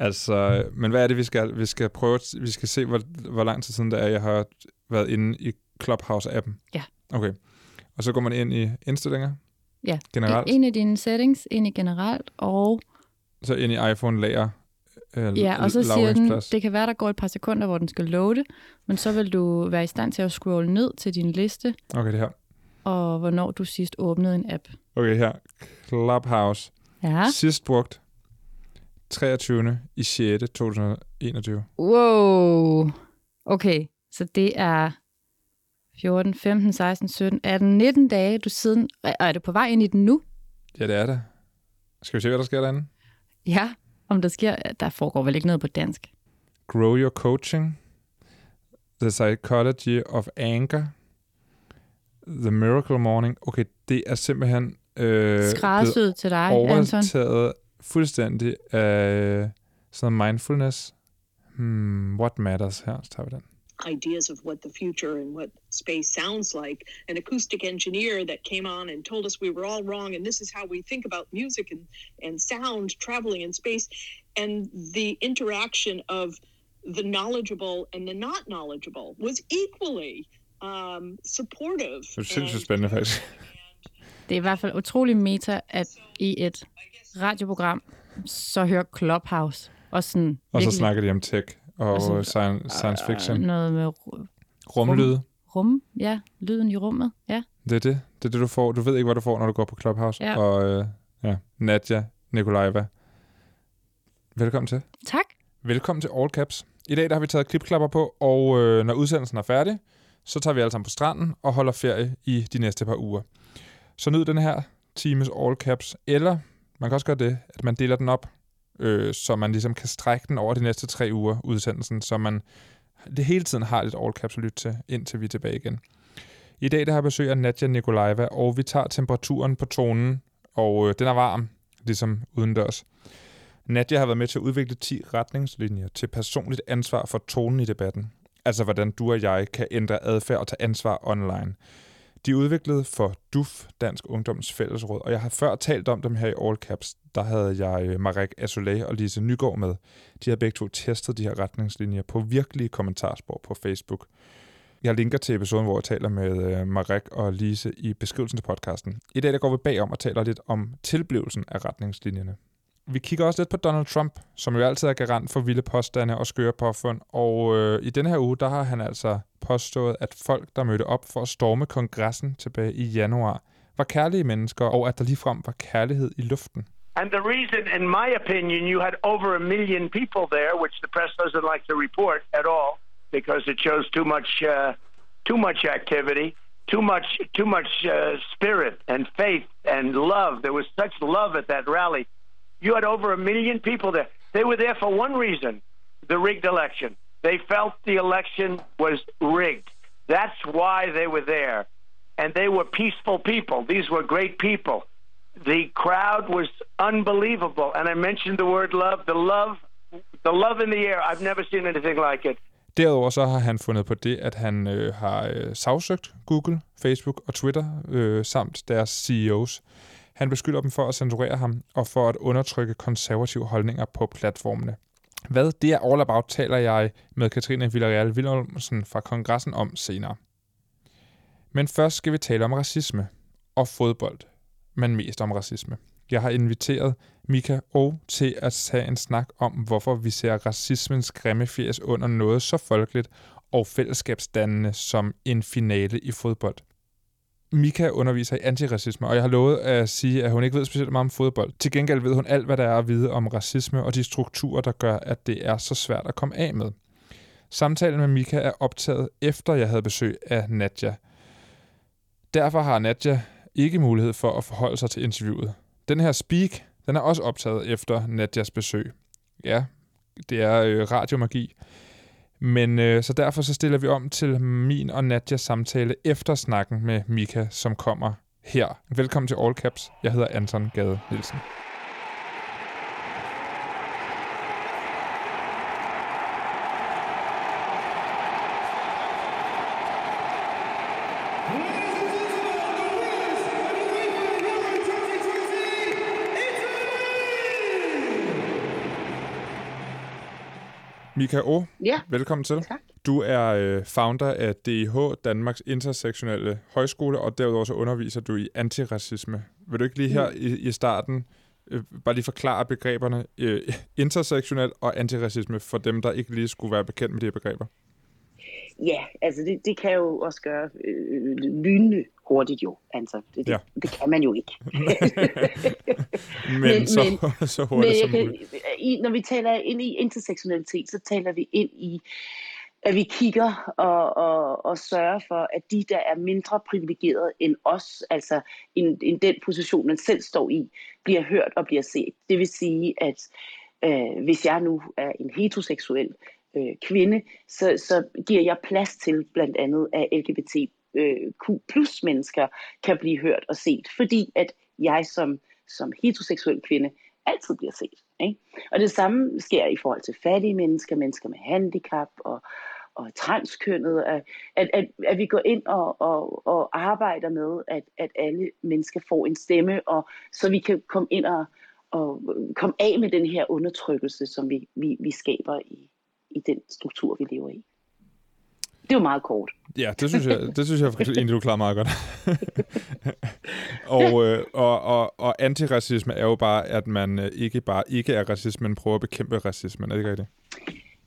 Altså, men hvad er det, vi skal? Vi skal prøve, vi skal se, hvor, hvor lang tid siden det er, jeg har været inde i Clubhouse-appen. Ja. Okay. Og så går man ind i indstillinger, Ja, generelt, en af dine settings, ind i generelt, og, så ind i iPhone lager øh, ja, og så siger den, det kan være, der går et par sekunder, hvor den skal loade, men så vil du være i stand til at scrolle ned til din liste, Okay, det her. og hvornår du sidst åbnede en app. Okay, her. Clubhouse. Ja. Sidst brugt 23. i 6. 2021. Wow. Okay, så det er 14, 15, 16, 17, 18, 19 dage, du siden... Og er du på vej ind i den nu? Ja, det er det. Skal vi se, hvad der sker derinde? Ja. Om der sker... Der foregår vel ikke noget på dansk. Grow Your Coaching, The Psychology of Anger, The Miracle Morning. Okay, det er simpelthen øh, Skræddersyet til dig, Anton. overtaget fuldstændig af sådan noget mindfulness. Hmm, what matters her? Så tager vi den. ideas of what the future and what space sounds like. An acoustic engineer that came on and told us we were all wrong, and this is how we think about music and, and sound traveling in space. And the interaction of the knowledgeable and the not knowledgeable was equally um, supportive. Det er sindssygt and- spændende, faktisk. Det er i hvert fald utrolig meta, at i et radioprogram, så hører Clubhouse og sådan Og så snakker de om tech og, Og så- science, science fiction. noget med ru- Rumlyde. rum, ja, lyden i rummet, ja. Det er det. Det er det, du får. Du ved ikke, hvad du får, når du går på Clubhouse. Ja. Og øh, ja, Nadja Nikolajeva. Velkommen til. Tak. Velkommen til All Caps. I dag der har vi taget klipklapper på, og øh, når udsendelsen er færdig, så tager vi alle sammen på stranden og holder ferie i de næste par uger. Så nyd den her times All Caps, eller man kan også gøre det, at man deler den op, øh, så man ligesom kan strække den over de næste tre uger, udsendelsen, så man det hele tiden har lidt All Caps at lytte til, indtil vi er tilbage igen. I dag der har jeg besøg af Nadja Nikolajeva, og vi tager temperaturen på tonen, og øh, den er varm, ligesom udendørs. Nadja har været med til at udvikle 10 retningslinjer til personligt ansvar for tonen i debatten. Altså hvordan du og jeg kan ændre adfærd og tage ansvar online. De er udviklet for DUF, Dansk Ungdoms Fællesråd, og jeg har før talt om dem her i All Caps. Der havde jeg øh, Marek Azoulay og Lise Nygaard med. De har begge to testet de her retningslinjer på virkelige kommentarspor på Facebook. Jeg linker til episoden, hvor jeg taler med øh, Marek og Lise i beskrivelsen til podcasten. I dag der går vi bagom og taler lidt om tilblivelsen af retningslinjerne. Vi kigger også lidt på Donald Trump, som jo altid er garant for vilde påstande og skøre påfund. Og øh, i denne her uge, der har han altså påstået, at folk, der mødte op for at storme kongressen tilbage i januar, var kærlige mennesker, og at der ligefrem var kærlighed i luften. And the reason, in my opinion, you had over a million people there, which the press doesn't like to report at all because it shows too much, uh, too much activity, too much, too much uh, spirit and faith and love. There was such love at that rally. You had over a million people there. They were there for one reason: the rigged election. They felt the election was rigged. That's why they were there, and they were peaceful people. These were great people the crowd was unbelievable. And I mentioned the word love, the love, the love in the air. I've never seen anything like it. Derudover så har han fundet på det, at han øh, har øh, sagsøgt Google, Facebook og Twitter øh, samt deres CEOs. Han beskylder dem for at censurere ham og for at undertrykke konservative holdninger på platformene. Hvad det er all about, taler jeg med Katrine Villarreal Wilhelmsen fra kongressen om senere. Men først skal vi tale om racisme og fodbold, men mest om racisme. Jeg har inviteret Mika O til at tage en snak om, hvorfor vi ser racismens grimme fjes under noget så folkeligt og fællesskabsdannende som en finale i fodbold. Mika underviser i antiracisme, og jeg har lovet at sige, at hun ikke ved specielt meget om fodbold. Til gengæld ved hun alt, hvad der er at vide om racisme og de strukturer, der gør, at det er så svært at komme af med. Samtalen med Mika er optaget efter jeg havde besøg af Nadja. Derfor har Nadja ikke mulighed for at forholde sig til interviewet. Den her speak, den er også optaget efter Nadjas besøg. Ja, det er øh, radiomagi. Men øh, så derfor så stiller vi om til min og Nadjas samtale efter snakken med Mika, som kommer her. Velkommen til All Caps. Jeg hedder Anton Gade Nielsen. Mika O, Ja, velkommen til. tak. Du er øh, founder af DIH, Danmarks Intersektionelle Højskole, og derudover så underviser du i antiracisme. Vil du ikke lige her i, i starten øh, bare lige forklare begreberne øh, intersektionel og antiracisme for dem, der ikke lige skulle være bekendt med de her begreber? Ja, altså det, det kan jo også gøre øh, lynende hurtigt jo. Altså, det, Ja. det, det kan man jo ikke. Men, Men- så, men- så Men hurtigt jeg som kan, muligt. i, når vi taler ind i intersektionalitet, så taler vi ind i, at vi kigger og, og, og sørger for, at de, der er mindre privilegerede end os, altså end, end den position, man selv står i, bliver hørt og bliver set. Det vil sige, at øh, hvis jeg nu er en heteroseksuel øh, kvinde, så, så giver jeg plads til blandt andet, at LGBTQ øh, plus mennesker kan blive hørt og set, fordi at jeg som, som heteroseksuel kvinde altid bliver set. Ikke? Og det samme sker i forhold til fattige mennesker, mennesker med handicap og, og transkønnet, at, at, at, at vi går ind og, og, og arbejder med, at, at alle mennesker får en stemme, og så vi kan komme ind og, og komme af med den her undertrykkelse, som vi, vi, vi skaber i, i den struktur, vi lever i. Det er jo meget kort. Ja, det synes jeg, det synes jeg egentlig, du klarer meget godt. og, øh, og, og, og antiracisme er jo bare, at man øh, ikke bare ikke er racist, men prøver at bekæmpe racismen. Er det ikke rigtigt?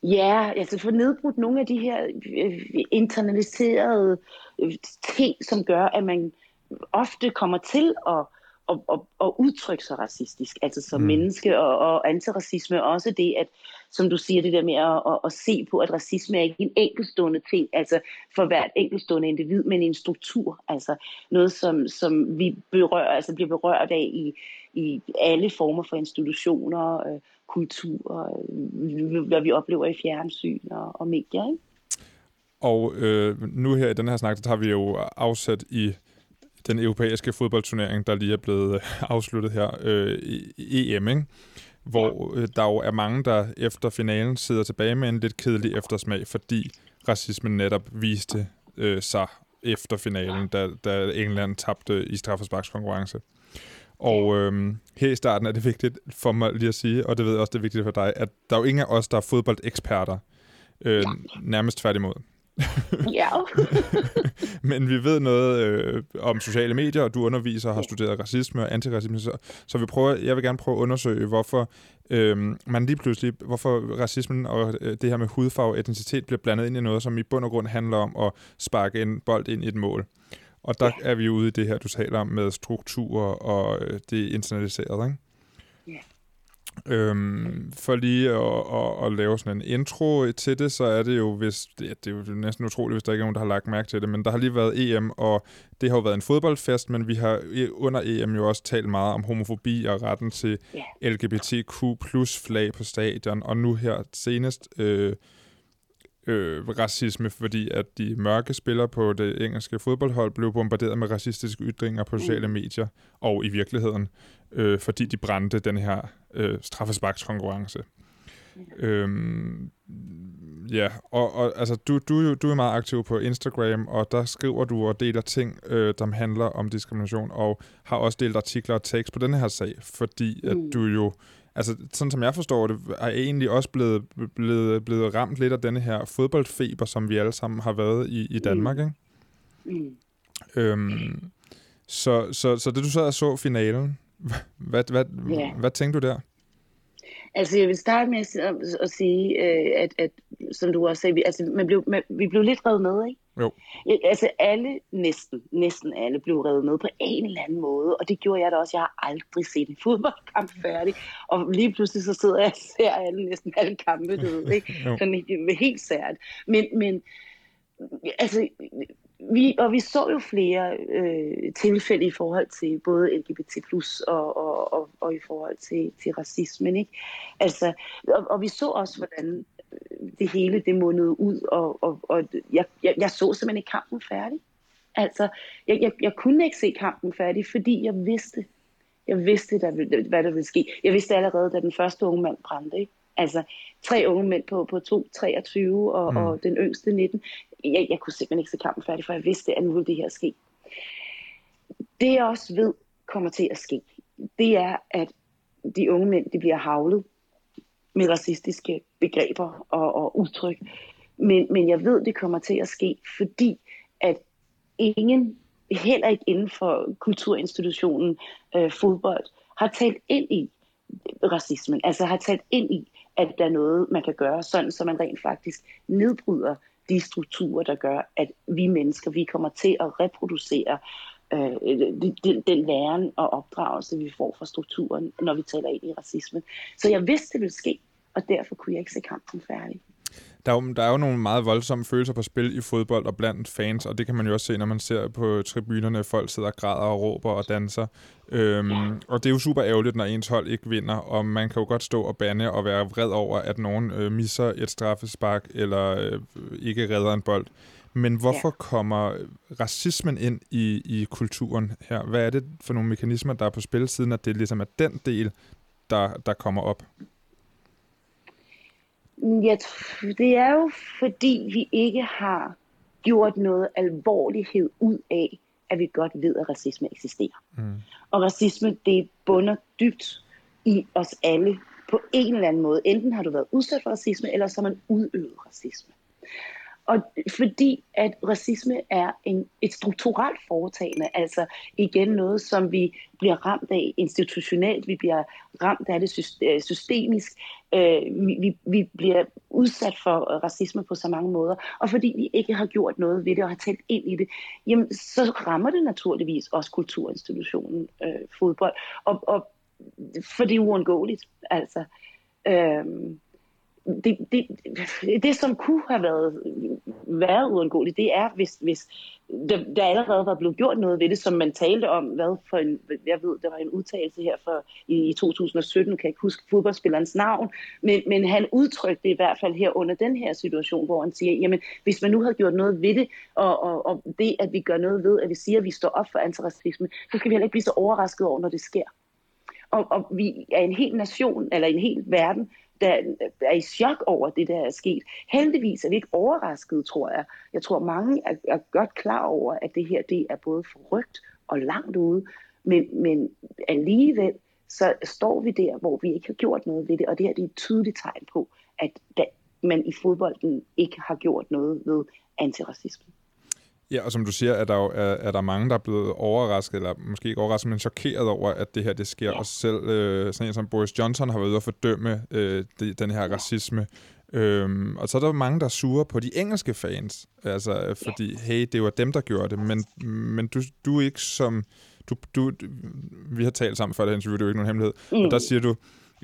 Ja, altså få nedbrudt nogle af de her øh, internaliserede øh, ting, som gør, at man ofte kommer til at, at, at, at udtrykke sig racistisk, altså som Mm. menneske, og, og antiracisme også det, at som du siger, det der med at, at, at se på, at racisme er ikke en enkeltstående ting, altså for hvert enkeltstående individ, men en struktur, altså noget, som, som vi berører, altså bliver berørt af i, i alle former for institutioner, øh, kultur, øh, hvad vi oplever i fjernsyn og, og medier, ikke? Og øh, nu her i den her snak, der tager vi jo afsat i den europæiske fodboldturnering, der lige er blevet øh, afsluttet her øh, EM, ikke? hvor øh, der jo er mange, der efter finalen sidder tilbage med en lidt kedelig eftersmag, fordi racismen netop viste øh, sig efter finalen, da, da England tabte i straffesparkskonkurrence. Og øhm, her i starten er det vigtigt for mig lige at sige, og det ved jeg også, det er vigtigt for dig, at der er jo ingen af os, der er fodboldeksperter. Øh, nærmest tværtimod. Ja, Men vi ved noget øh, om sociale medier, og du underviser og har studeret racisme og antiracisme, så, så vi prøver, jeg vil gerne prøve at undersøge, hvorfor øh, man lige pludselig, hvorfor racismen og øh, det her med hudfarve og etnicitet bliver blandet ind i noget, som i bund og grund handler om at sparke en bold ind i et mål. Og der er vi ude i det her, du taler om med strukturer og øh, det internaliserede, ikke? Ja. Øhm, for lige at, at, at lave sådan en intro til det, så er det jo, hvis, det, det er jo næsten utroligt, hvis der ikke er nogen, der har lagt mærke til det, men der har lige været EM, og det har jo været en fodboldfest, men vi har under EM jo også talt meget om homofobi og retten til Ja. LGBTQ plus flag på stadion, og nu her senest øh, øh, racisme, fordi at de mørke spillere på det engelske fodboldhold blev bombarderet med racistiske ytringer på sociale medier, og i virkeligheden, øh, fordi de brændte den her øh, straffesparkskonkurrence. Øhm, ja, og, og altså, du, du, jo- du er meget aktiv på Instagram, og der skriver du og deler ting, øh, der handler om diskrimination, og har også delt artikler og tekst på den her sag, fordi at Mm. du jo, altså sådan som jeg forstår det, er egentlig også blevet, blevet, blevet ramt lidt af denne her fodboldfeber, som vi alle sammen har været i, i Danmark, ikke? mm. Øhm, så, så, så det du sad og så finalen, hvad, hvad, Ja. hvad tænkte du der? Altså, jeg vil starte med at, at, sige, øh, at, at, som du også sagde, vi, altså, man blev, man, vi blev lidt revet med, ikke? Jo. Ja, Altså, alle, næsten, næsten alle blev revet med på en eller anden måde, og det gjorde jeg da også. Jeg har aldrig set en fodboldkamp færdig, og lige pludselig så sidder jeg og ser alle, næsten alle kampe, du ved, ikke? Sådan helt, helt sært. Men, men altså, vi, og vi så jo flere øh, tilfælde i forhold til både LGBT+, og, og, og, og i forhold til, til racismen, ikke? Altså, og, og vi så også, hvordan øh, det hele det mundede ud, og, og, og jeg, jeg, jeg så simpelthen ikke kampen færdig. Altså, jeg, jeg, jeg kunne ikke se kampen færdig, fordi jeg vidste, jeg vidste, der, hvad der ville ske. Jeg vidste allerede, da den første unge mand brændte, ikke? Altså, tre unge mænd på, på to, 23 og, mm. og den yngste 19. Jeg, jeg kunne simpelthen ikke se kampen færdig, for jeg vidste, at nu ville det her ske. Det jeg også ved kommer til at ske, det er, at de unge mænd, de bliver havlet med racistiske begreber og, og udtryk. Men, men jeg ved, det kommer til at ske, fordi at ingen, heller ikke inden for kulturinstitutionen øh, fodbold, har talt ind i racismen. Altså har talt ind i, at der er noget, man kan gøre, sådan så man rent faktisk nedbryder de strukturer, der gør, at vi mennesker, vi kommer til at reproducere øh, den, den læren og opdragelse, vi får fra strukturen, når vi taler ind i racisme. Så jeg vidste, det ville ske, og derfor kunne jeg ikke se kampen færdig. Der er, jo, der er jo nogle meget voldsomme følelser på spil i fodbold og blandt fans, og det kan man jo også se, når man ser på tribunerne, folk sidder og græder og råber og danser. Øhm, ja. Og det er jo super ærgerligt, når ens hold ikke vinder, og man kan jo godt stå og bande og være vred over, at nogen øh, misser et straffespark eller øh, ikke redder en bold. Men hvorfor ja. kommer racismen ind i, i kulturen her? Hvad er det for nogle mekanismer, der er på spil, siden at det ligesom er den del, der, der kommer op? Ja, det er jo fordi, vi ikke har gjort noget alvorlighed ud af, at vi godt ved, at racisme eksisterer. Mm. Og racisme, det bunder dybt i os alle på en eller anden måde. Enten har du været udsat for racisme, eller så har man udøvet racisme. Og fordi at racisme er en, et strukturelt foretagende, altså igen noget, som vi bliver ramt af institutionelt, vi bliver ramt af det øh, systemisk, øh, vi, vi bliver udsat for øh, racisme på så mange måder, og fordi vi ikke har gjort noget ved det og har talt ind i det, jamen, så rammer det naturligvis også kulturinstitutionen øh, fodbold, og, og for det er uundgåeligt, altså. Øh, det, det, det, som kunne have været, været uundgåeligt, det er, hvis, hvis der, der allerede var blevet gjort noget ved det, som man talte om, hvad for en, jeg ved, der var en udtalelse her for, i, i 2017, kan jeg ikke huske fodboldspillerens navn, men, men han udtrykte i hvert fald her under den her situation, hvor han siger, jamen, hvis man nu havde gjort noget ved det, og, og, og det, at vi gør noget ved, at vi siger, at vi står op for antiracisme, så skal vi heller ikke blive så overrasket over, når det sker. Og, og vi er en hel nation, eller en hel verden, der, er i chok over det, der er sket. Heldigvis er vi ikke overrasket, tror jeg. Jeg tror, mange er, er godt klar over, at det her det er både forrygt og langt ude. Men, men alligevel, så står vi der, hvor vi ikke har gjort noget ved det. Og det her det er et tydeligt tegn på, at da, man i fodbolden ikke har gjort noget ved antiracisme. Ja, og som du siger, er der, jo, er, er der mange, der er blevet overrasket, eller måske ikke overrasket, men chokeret over, at det her det sker. Ja. Og selv øh, sådan en som Boris Johnson har været ude at fordømme øh, de, den her ja. racisme. Øhm, og så er der mange, der er sure på de engelske fans, altså fordi, hey, det var dem, der gjorde det, men, men du, du er ikke som... Du, du, vi har talt sammen før det interview, det er jo ikke nogen hemmelighed, mm. og der siger du,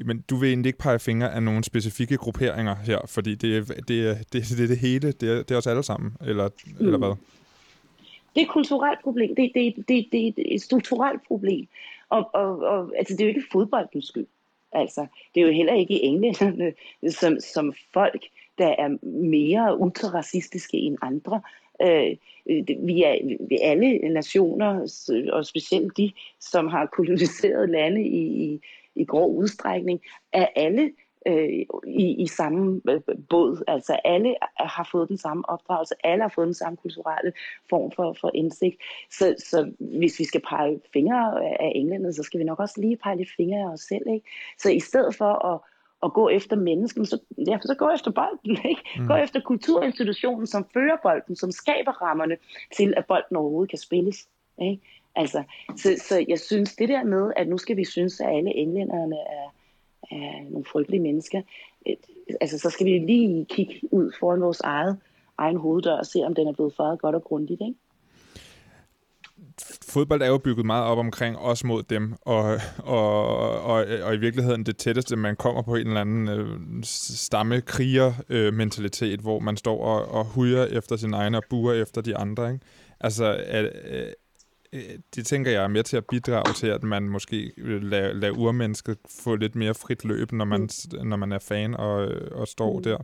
men du vil egentlig ikke pege fingre af nogle specifikke grupperinger her, fordi det er det, det, det, det, det hele, det er, det er os alle sammen, eller, mm. eller hvad? Det er et kulturelt problem. Det, det, det, det er et strukturelt problem. Og, og, og altså, det er jo ikke fodboldens skyld. Altså, det er jo heller ikke englænderne som, som folk, der er mere ultraracistiske end andre. Øh, vi, er, vi alle nationer, og specielt de, som har koloniseret lande i, i, i grov udstrækning, er alle øh, i, i samme øh, båd. Altså alle har fået den samme opdragelse, alle har fået den samme kulturelle form for, for indsigt. Så, så hvis vi skal pege fingre af englænder, så skal vi nok også lige pege lidt fingre af os selv. Ikke? Så i stedet for at at gå efter mennesken, så, ja, så gå efter bolden. Ikke? Mm. Gå efter kulturinstitutionen, som fører bolden, som skaber rammerne til, at bolden overhovedet kan spilles. Ikke? Altså, så, så jeg synes, det der med, at nu skal vi synes, at alle englænderne er, af nogle frygtelige mennesker. Øh, altså, så skal vi lige kigge ud foran vores eget, egen hoveddør og se, om den er blevet faret godt og grundigt. Ikke? fodbold er jo bygget meget op omkring os mod dem, og, og, og, og i virkeligheden det tætteste, man kommer på en eller anden øh, stammekriger-mentalitet, øh, hvor man står og, og hujer efter sin egen og buer efter de andre. Ikke? Altså, er, Øh, det tænker jeg er med til at bidrage til, at man måske lader lad urmennesket få lidt mere frit løb, når man, mm. når man er fan og, og står mm. der.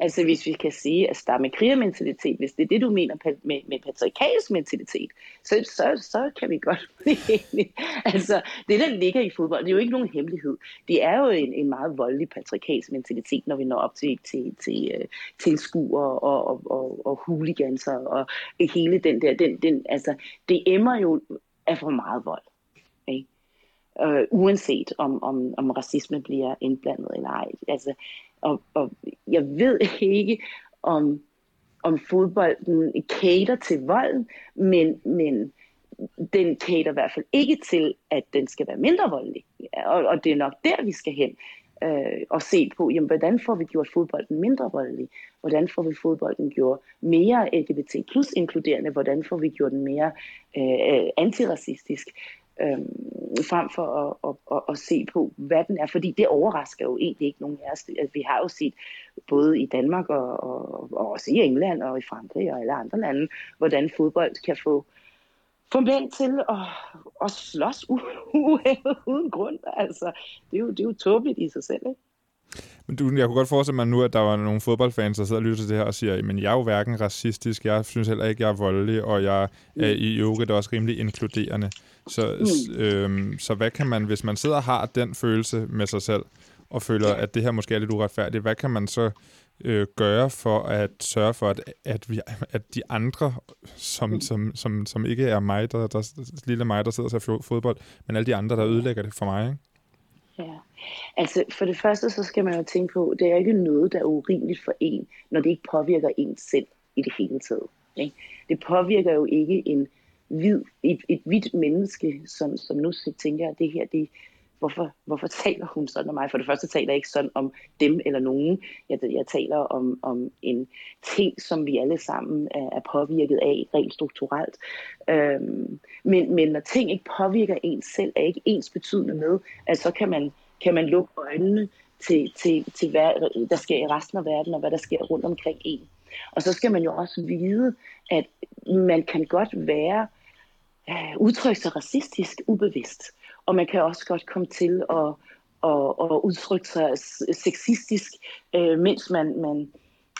Altså hvis vi kan sige, at stamme krigermentalitet, hvis det er det, du mener med, med patriarkalsk mentalitet, så, så, så kan vi godt blive Altså det, der ligger i fodbold, det er jo ikke nogen hemmelighed. Det er jo en, en meget voldelig patriarkalsk mentalitet, når vi når op til, til, til uh, tilskuere og, og, og, og huliganser og hele den der, den, den, altså det emmer jo af for meget vold. Ikke? Øh, uanset om, om, om racisme bliver indblandet eller ej. Altså, og, og jeg ved ikke, om, om fodbolden cater til vold, men, men den cater i hvert fald ikke til, at den skal være mindre voldelig. Og, og det er nok der, vi skal hen øh, og se på, jamen, hvordan får vi gjort fodbolden mindre voldelig? Hvordan får vi fodbolden gjort mere LGBT plus inkluderende? Hvordan får vi gjort den mere øh, øh antiracistisk? Øh, frem for at, at, at, at se på, hvad den er. Fordi det overrasker jo egentlig ikke nogen af os. Altså, vi har jo set både i Danmark og, og, og også i England og i Frankrig og alle andre lande, hvordan fodbold kan få få mænd til at, at slås uden grund. Altså, det er jo, det er jo tåbeligt i sig selv, ikke? Men du, jeg kunne godt forestille mig nu, at der var nogle fodboldfans, der sidder og lytter til det her og siger, men jeg er jo hverken racistisk, jeg synes heller ikke, jeg er voldelig, og jeg er i øvrigt også rimelig inkluderende. Så, mm. øhm, så hvad kan man, hvis man sidder og har den følelse med sig selv, og føler, at det her måske er lidt uretfærdigt, hvad kan man så øh, gøre for at sørge for, at, at, vi, at de andre, som, mm. som, som, som ikke er mig, der, der, lille mig, der sidder og ser fodbold, men alle de andre, der ødelægger det for mig, ikke? Ja, altså for det første, så skal man jo tænke på, det er ikke noget, der er urimeligt for en, når det ikke påvirker en selv i det hele taget. Ikke? Det påvirker jo ikke en hvid, et, et hvidt menneske, som, som nu tænker, at det her, det, hvorfor, hvorfor taler hun sådan om mig? For det første taler jeg ikke sådan om dem eller nogen. Jeg, jeg taler om, om en ting, som vi alle sammen er, er påvirket af rent strukturelt. Øhm, men, men når ting ikke påvirker en selv, er ikke ens betydende med, at så kan man, kan man lukke øjnene til, til, til hvad der sker i resten af verden, og hvad der sker rundt omkring en. Og så skal man jo også vide, at man kan godt være øh, udtrykke sig racistisk ubevidst og man kan også godt komme til at, at, at udtrykke sig sexistisk, øh, mens man, man,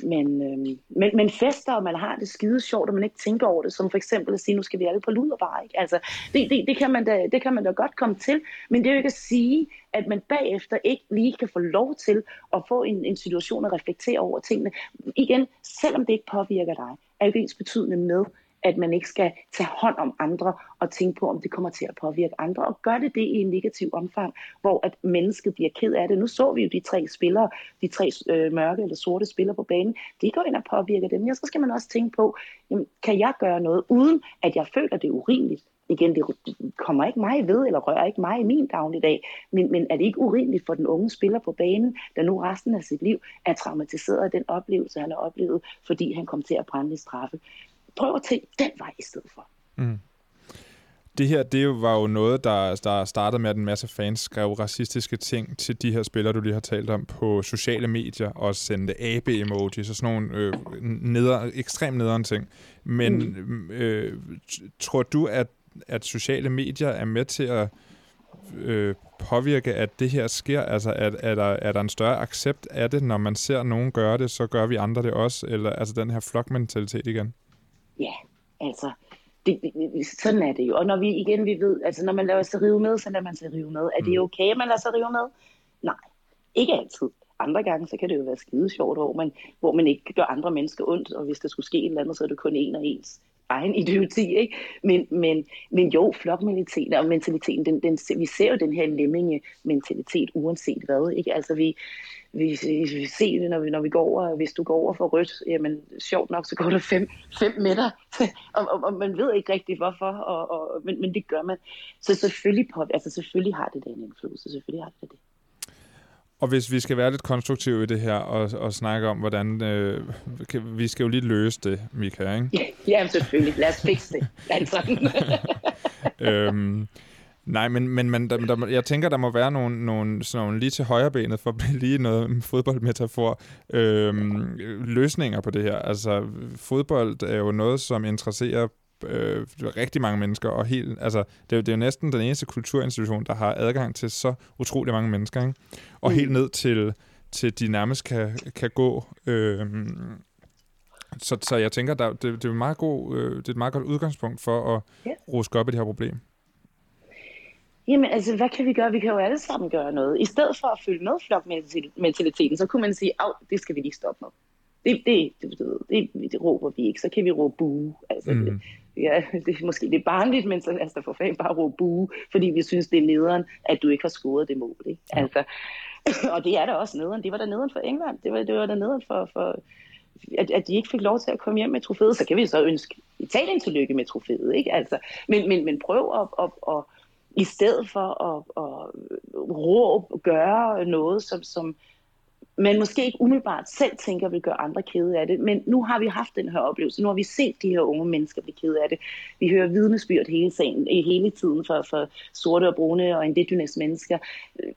man, øh, man, man fester, og man har det skide sjovt, og man ikke tænker over det, som for eksempel at sige, nu skal vi alle på luderbar. Ikke? Altså, det, det, det, kan man da, det kan man da godt komme til, men det er jo ikke at sige, at man bagefter ikke lige kan få lov til at få en, en situation at reflektere over tingene. Igen, selvom det ikke påvirker dig, er jo ens betydende med, at man ikke skal tage hånd om andre og tænke på, om det kommer til at påvirke andre. Og gør det det i en negativ omfang, hvor at mennesket bliver ked af det. Nu så vi jo de tre spillere, de tre øh, mørke eller sorte spillere på banen. De går ind og påvirker dem. Ja, så skal man også tænke på, jamen, kan jeg gøre noget, uden at jeg føler, det er urimeligt? igen, det kommer ikke mig ved, eller rører ikke mig i min dagligdag, men, men er det ikke urimeligt for den unge spiller på banen, der nu resten af sit liv er traumatiseret af den oplevelse, han har oplevet, fordi han kom til at brænde i straffe prøv at tænke den vej i stedet for. Mm. Det her, det var jo noget, der, der startede med, at en masse fans skrev racistiske ting til de her spillere, du lige har talt om, på sociale medier, og sendte AB-emojis og sådan nogle øh, neder, ekstremt nederen ting. Men mm. øh, tror du, at, at sociale medier er med til at øh, påvirke, at det her sker? Altså, er, er, der, er der en større accept af det, når man ser nogen gøre det, så gør vi andre det også? Eller altså den her flokmentalitet igen? Ja, altså, det, det, sådan er det jo. Og når vi igen, vi ved, altså når man laver sig rive med, så lader man sig rive med. Er det mm. okay, at man lader sig rive med? Nej, ikke altid. Andre gange, så kan det jo være skide sjovt, hvor man, hvor man ikke gør andre mennesker ondt, og hvis der skulle ske et eller andet, så er det kun en og ens egen idioti, ikke? Men, men, men jo, flokmentaliteten og mentaliteten, den, den, vi ser jo den her lemminge-mentalitet, uanset hvad, ikke? Altså vi, vi, vi ser det, når vi, når vi går over, hvis du går over for rødt, jamen sjovt nok, så går der 5 meter, og, og, og, man ved ikke rigtigt hvorfor, og, og, men, men det gør man. Så selvfølgelig, på, altså selvfølgelig har det den indflydelse, selvfølgelig har det det. Og hvis vi skal være lidt konstruktive i det her, og, og snakke om, hvordan... Øh, kan, vi skal jo lige løse det, Mika, ikke? Ja, ja selvfølgelig. Lad os fikse det. øhm, nej, men, men, men der, der, jeg tænker, der må være nogle, nogle, sådan nogle lige til højre benet, for at blive lige noget fodboldmetafor, øhm, løsninger på det her. Altså, fodbold er jo noget, som interesserer øh, rigtig mange mennesker, og helt, altså, det, er, det er jo næsten den eneste kulturinstitution, der har adgang til så utrolig mange mennesker, ikke? og mm. helt ned til, til de nærmest kan, kan gå. Øh, så, så jeg tænker, der, det, det, er meget god, øh, det er et meget godt udgangspunkt for at yeah. ruske op i det her problem. Jamen altså, hvad kan vi gøre? Vi kan jo alle sammen gøre noget. I stedet for at følge med flokmentaliteten, så kunne man sige, at det skal vi lige stoppe med. Det, det, det, det, det, det råber vi ikke. Så kan vi råbe bue. Altså, mm. det, ja, det er måske lidt barnligt, men så lad os da for fanden bare råbe bue, fordi vi synes, det er nederen, at du ikke har scoret det mål. Ikke? Ja. Altså, og det er da også nederen. Det var da nederen for England. Det var, det var da nederen for, for at, at de ikke fik lov til at komme hjem med trofæet. Så kan vi så ønske Italien tillykke med trofæet. Ikke? Altså, men, men, men prøv at, at, at, i stedet for at, at råbe, gøre noget, som, som man måske ikke umiddelbart selv tænker vil gøre andre kede af det. Men nu har vi haft den her oplevelse. Nu har vi set de her unge mennesker blive kede af det. Vi hører vidnesbyrd hele, sagen, hele tiden for, for sorte og brune og indigenous mennesker.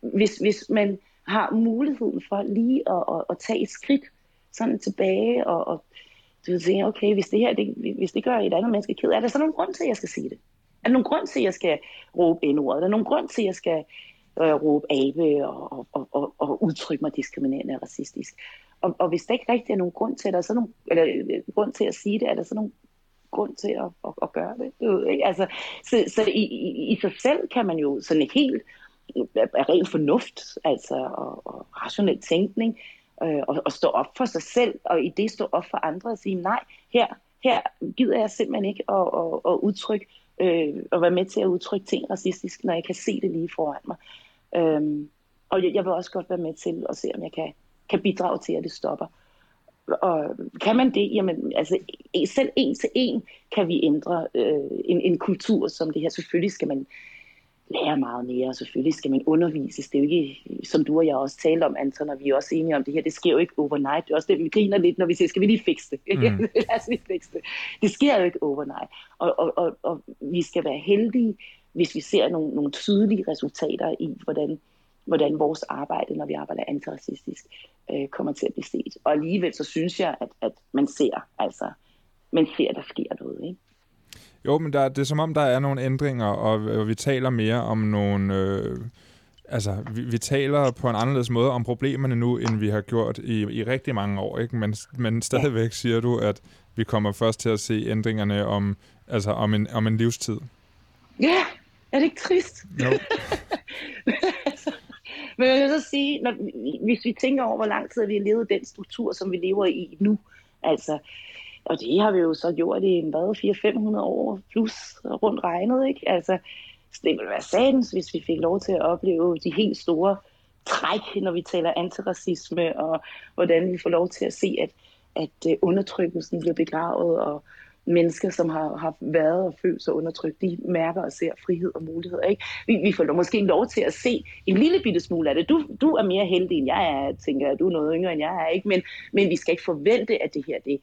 Hvis, hvis man har muligheden for lige at, at, at tage et skridt sådan tilbage og, og du vil sige, okay, hvis det her, det, hvis det gør et andet menneske ked, er der så nogen grund til, at jeg skal sige det? Er der nogen grund til, at jeg skal råbe endordet? Er der nogen grund til, at jeg skal øh, råbe abe og, og, og, og udtrykke mig diskriminerende og racistisk? Og, og hvis der ikke rigtig er nogen grund til, at der er så nogen, eller, øh, grund til at sige det, er der så nogen grund til at, at, at gøre det? Du ved, ikke? Altså, så så i, i, i sig selv kan man jo sådan helt af ren fornuft, altså og, og rationel tænkning, øh, og, og stå op for sig selv, og i det stå op for andre og sige, nej, her, her gider jeg simpelthen ikke at, at, at udtrykke, øh, at være med til at udtrykke ting racistisk, når jeg kan se det lige foran mig. Øhm, og jeg, jeg vil også godt være med til at se, om jeg kan, kan bidrage til, at det stopper. Og kan man det, jamen altså selv en til en kan vi ændre øh, en, en kultur som det her. Selvfølgelig skal man lære meget mere. Selvfølgelig skal man undervises. Det er jo ikke, som du og jeg også talte om, Anton, og vi er også enige om det her. Det sker jo ikke overnight. Det er også det, vi griner lidt, når vi siger, skal vi lige fikse det? Mm. Lad os lige fikse det. Det sker jo ikke overnight. Og, og, og, og vi skal være heldige, hvis vi ser nogle, nogle tydelige resultater i, hvordan, hvordan vores arbejde, når vi arbejder antiracistisk, øh, kommer til at blive set. Og alligevel så synes jeg, at, at man ser, altså, man ser, at der sker noget. Ikke? Jo, men der, det er som om, der er nogle ændringer, og, og vi taler mere om nogle... Øh, altså, vi, vi taler på en anderledes måde om problemerne nu, end vi har gjort i, i rigtig mange år, ikke? Men, men stadigvæk siger du, at vi kommer først til at se ændringerne om, altså om, en, om en livstid. Ja, er det ikke trist? Jo. Men jeg vil så sige, når, hvis vi tænker over, hvor lang tid vi har levet den struktur, som vi lever i nu, altså og det har vi jo så gjort i hvad, 400-500 år plus rundt regnet, ikke? Altså, så det ville være sadens, hvis vi fik lov til at opleve de helt store træk, når vi taler antiracisme, og hvordan vi får lov til at se, at, at øh, undertrykkelsen bliver begravet, og mennesker, som har, har været og følt sig undertrykt, de mærker og ser frihed og muligheder. Ikke? Vi, vi får måske lov til at se en lille bitte smule af det. Du, du er mere heldig, end jeg er, tænker jeg. Du er noget yngre, end jeg er. ikke. Men, men vi skal ikke forvente, at det her det,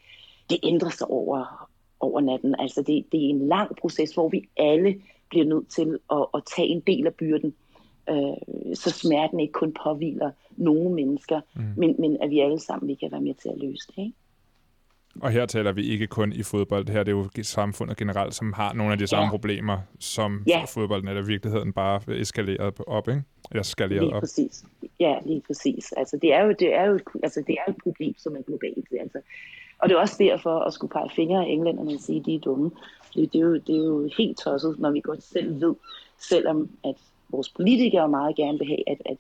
det ændrer sig over, over natten. Altså det, det er en lang proces, hvor vi alle bliver nødt til at, at tage en del af byrden, øh, så smerten ikke kun påviler nogle mennesker, mm. men, men at vi alle sammen vi kan være med til at løse det. Ikke? Og her taler vi ikke kun i fodbold. Det her det er jo samfundet generelt, som har nogle af de samme ja. problemer, som ja. fodbolden eller virkeligheden bare eskaleret op, ikke? Eller skaleret lige op. præcis. Ja, lige præcis. Altså, det er jo, det er jo, altså, det er et problem, som er globalt. Altså, og det er også derfor at skulle pege fingre af englænderne og sige, at de er dumme. Det, det, er jo, det er jo helt tosset, når vi godt selv ved, selvom at vores politikere meget gerne vil have, at, at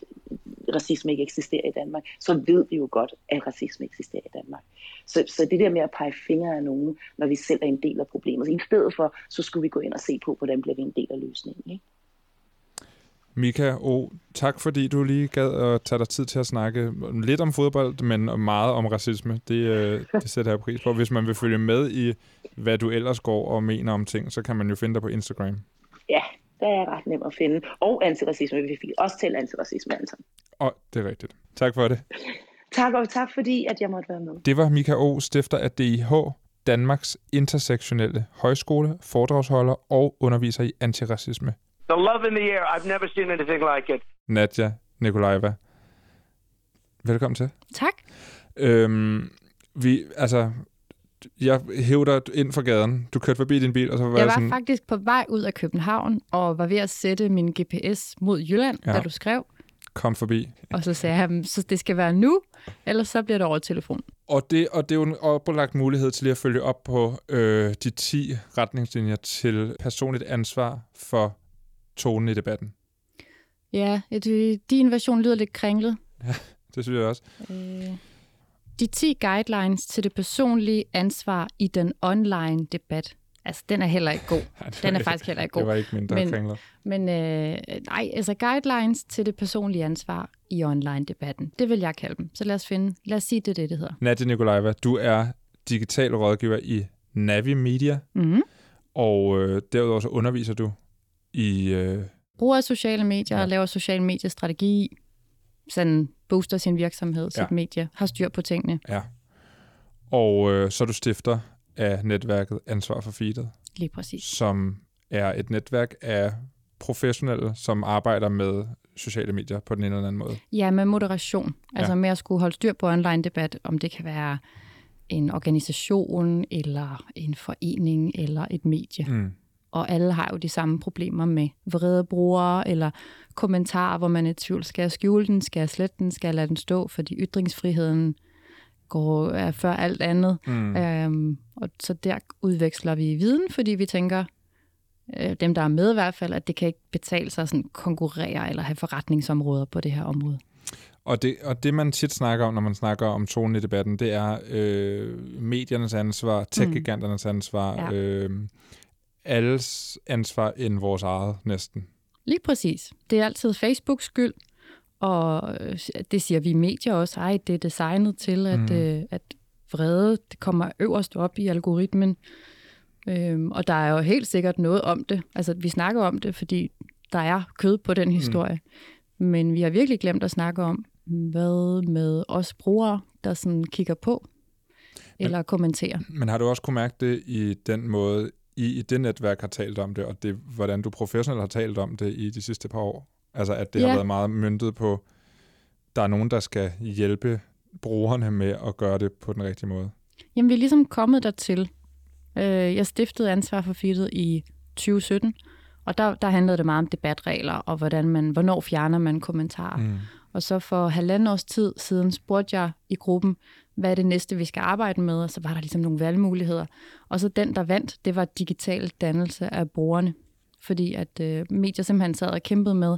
racisme ikke eksisterer i Danmark, så ved vi jo godt, at racisme eksisterer i Danmark. Så, så det der med at pege fingre af nogen, når vi selv er en del af problemet, så i stedet for, så skulle vi gå ind og se på, hvordan bliver vi en del af løsningen. Ikke? Mika O, tak fordi du lige gad at tage dig tid til at snakke lidt om fodbold, men meget om racisme. Det, øh, det sætter jeg pris på. Hvis man vil følge med i, hvad du ellers går og mener om ting, så kan man jo finde dig på Instagram. Ja, der er ret nemt at finde. Og antiracisme, vi fik også til antiracisme, Anton. Og det er rigtigt. Tak for det. Tak, og tak fordi, at jeg måtte være med. Det var Mika O, stifter af DIH, Danmarks intersektionelle højskole, foredragsholder og underviser i antiracisme. The love in the air. I've never seen anything like it. Nadja Nikolajeva. Velkommen til. Tak. Øhm, vi, altså, jeg hævde dig ind fra gaden. Du kørte forbi din bil, og så var jeg var sådan... faktisk på vej ud af København, og var ved at sætte min GPS mod Jylland, ja. da du skrev. Kom forbi. Og så sagde jeg, så det skal være nu, ellers så bliver det over telefon. Og det, og det er jo en oplagt mulighed til lige at følge op på øh, de 10 retningslinjer til personligt ansvar for tonen i debatten. Ja, det, din version lyder lidt kringlet. Ja, det synes jeg også. Øh. De 10 guidelines til det personlige ansvar i den online debat. Altså, den er heller ikke god. Det Den er faktisk heller ikke Det god. var ikke mindre Men- kringlet. Men øh, nej, altså guidelines til det personlige ansvar i online-debatten. Det vil jeg kalde dem. Så lad os finde, lad os sige, det er det, det hedder. Nadia Nikolajeva, du er digital rådgiver i Navi Media, Mm-hmm. og øh, derudover så underviser du i... Øh, Bruger sociale medier Ja. og laver social mediestrategi. Sådan booster sin virksomhed, sit Ja. medie, har styr på tingene. ja. Og øh, så er du stifter af netværket Ansvar for Feedet, Lige præcis. som er et netværk af professionelle, som arbejder med sociale medier på den ene eller anden måde. Ja, med moderation. Altså Ja. med at skulle holde styr på online-debat, om det kan være en organisation, eller en forening, eller et medie. Mm. Og alle har jo de samme problemer med vrede brugere, eller kommentarer, hvor man er i tvivl. Skal jeg skjule den? Skal jeg slette den? Skal jeg lade den stå? Fordi ytringsfriheden går er før alt andet. Mm. Øhm, og så der udveksler vi viden, fordi vi tænker, øh, dem der er med i hvert fald, at det kan ikke betale sig at sådan konkurrere eller have forretningsområder på det her område. Og det, og det, man tit snakker om, når man snakker om tonen i debatten, det er øh, mediernes ansvar, tech-giganternes ansvar, Ja. øh, alles ansvar end vores eget næsten. Lige præcis. Det er altid Facebooks skyld, og øh, det siger vi medier også. Ej, det er designet til, at, Mhm. mm. øh, at vrede det kommer øverst op i algoritmen. Øhm, og der er jo helt sikkert noget om det. Altså, vi snakker om det, fordi der er kød på den historie. Mm. Men vi har virkelig glemt at snakke om, hvad med os brugere, der sådan kigger på eller kommenterer. Men har du også kunne mærke det i den måde, I i det netværk har talt om det, og det, hvordan du professionelt har talt om det i de sidste par år? Altså, at det ja. Har været meget myndet på, der er nogen, der skal hjælpe brugerne med at gøre det på den rigtige måde. Jamen, vi er ligesom kommet dertil. Øh, jeg stiftede ansvar for feedet i 2017, og der, der handlede det meget om debatregler, og hvordan man, hvornår fjerner man kommentarer. Mm. Mm. Og så for halvanden års tid siden spurgte jeg i gruppen, hvad er det næste, vi skal arbejde med? Og så var der ligesom nogle valgmuligheder. Og så den, der vandt, det var digital dannelse af brugerne. Fordi at øh, medier simpelthen sad og kæmpede med,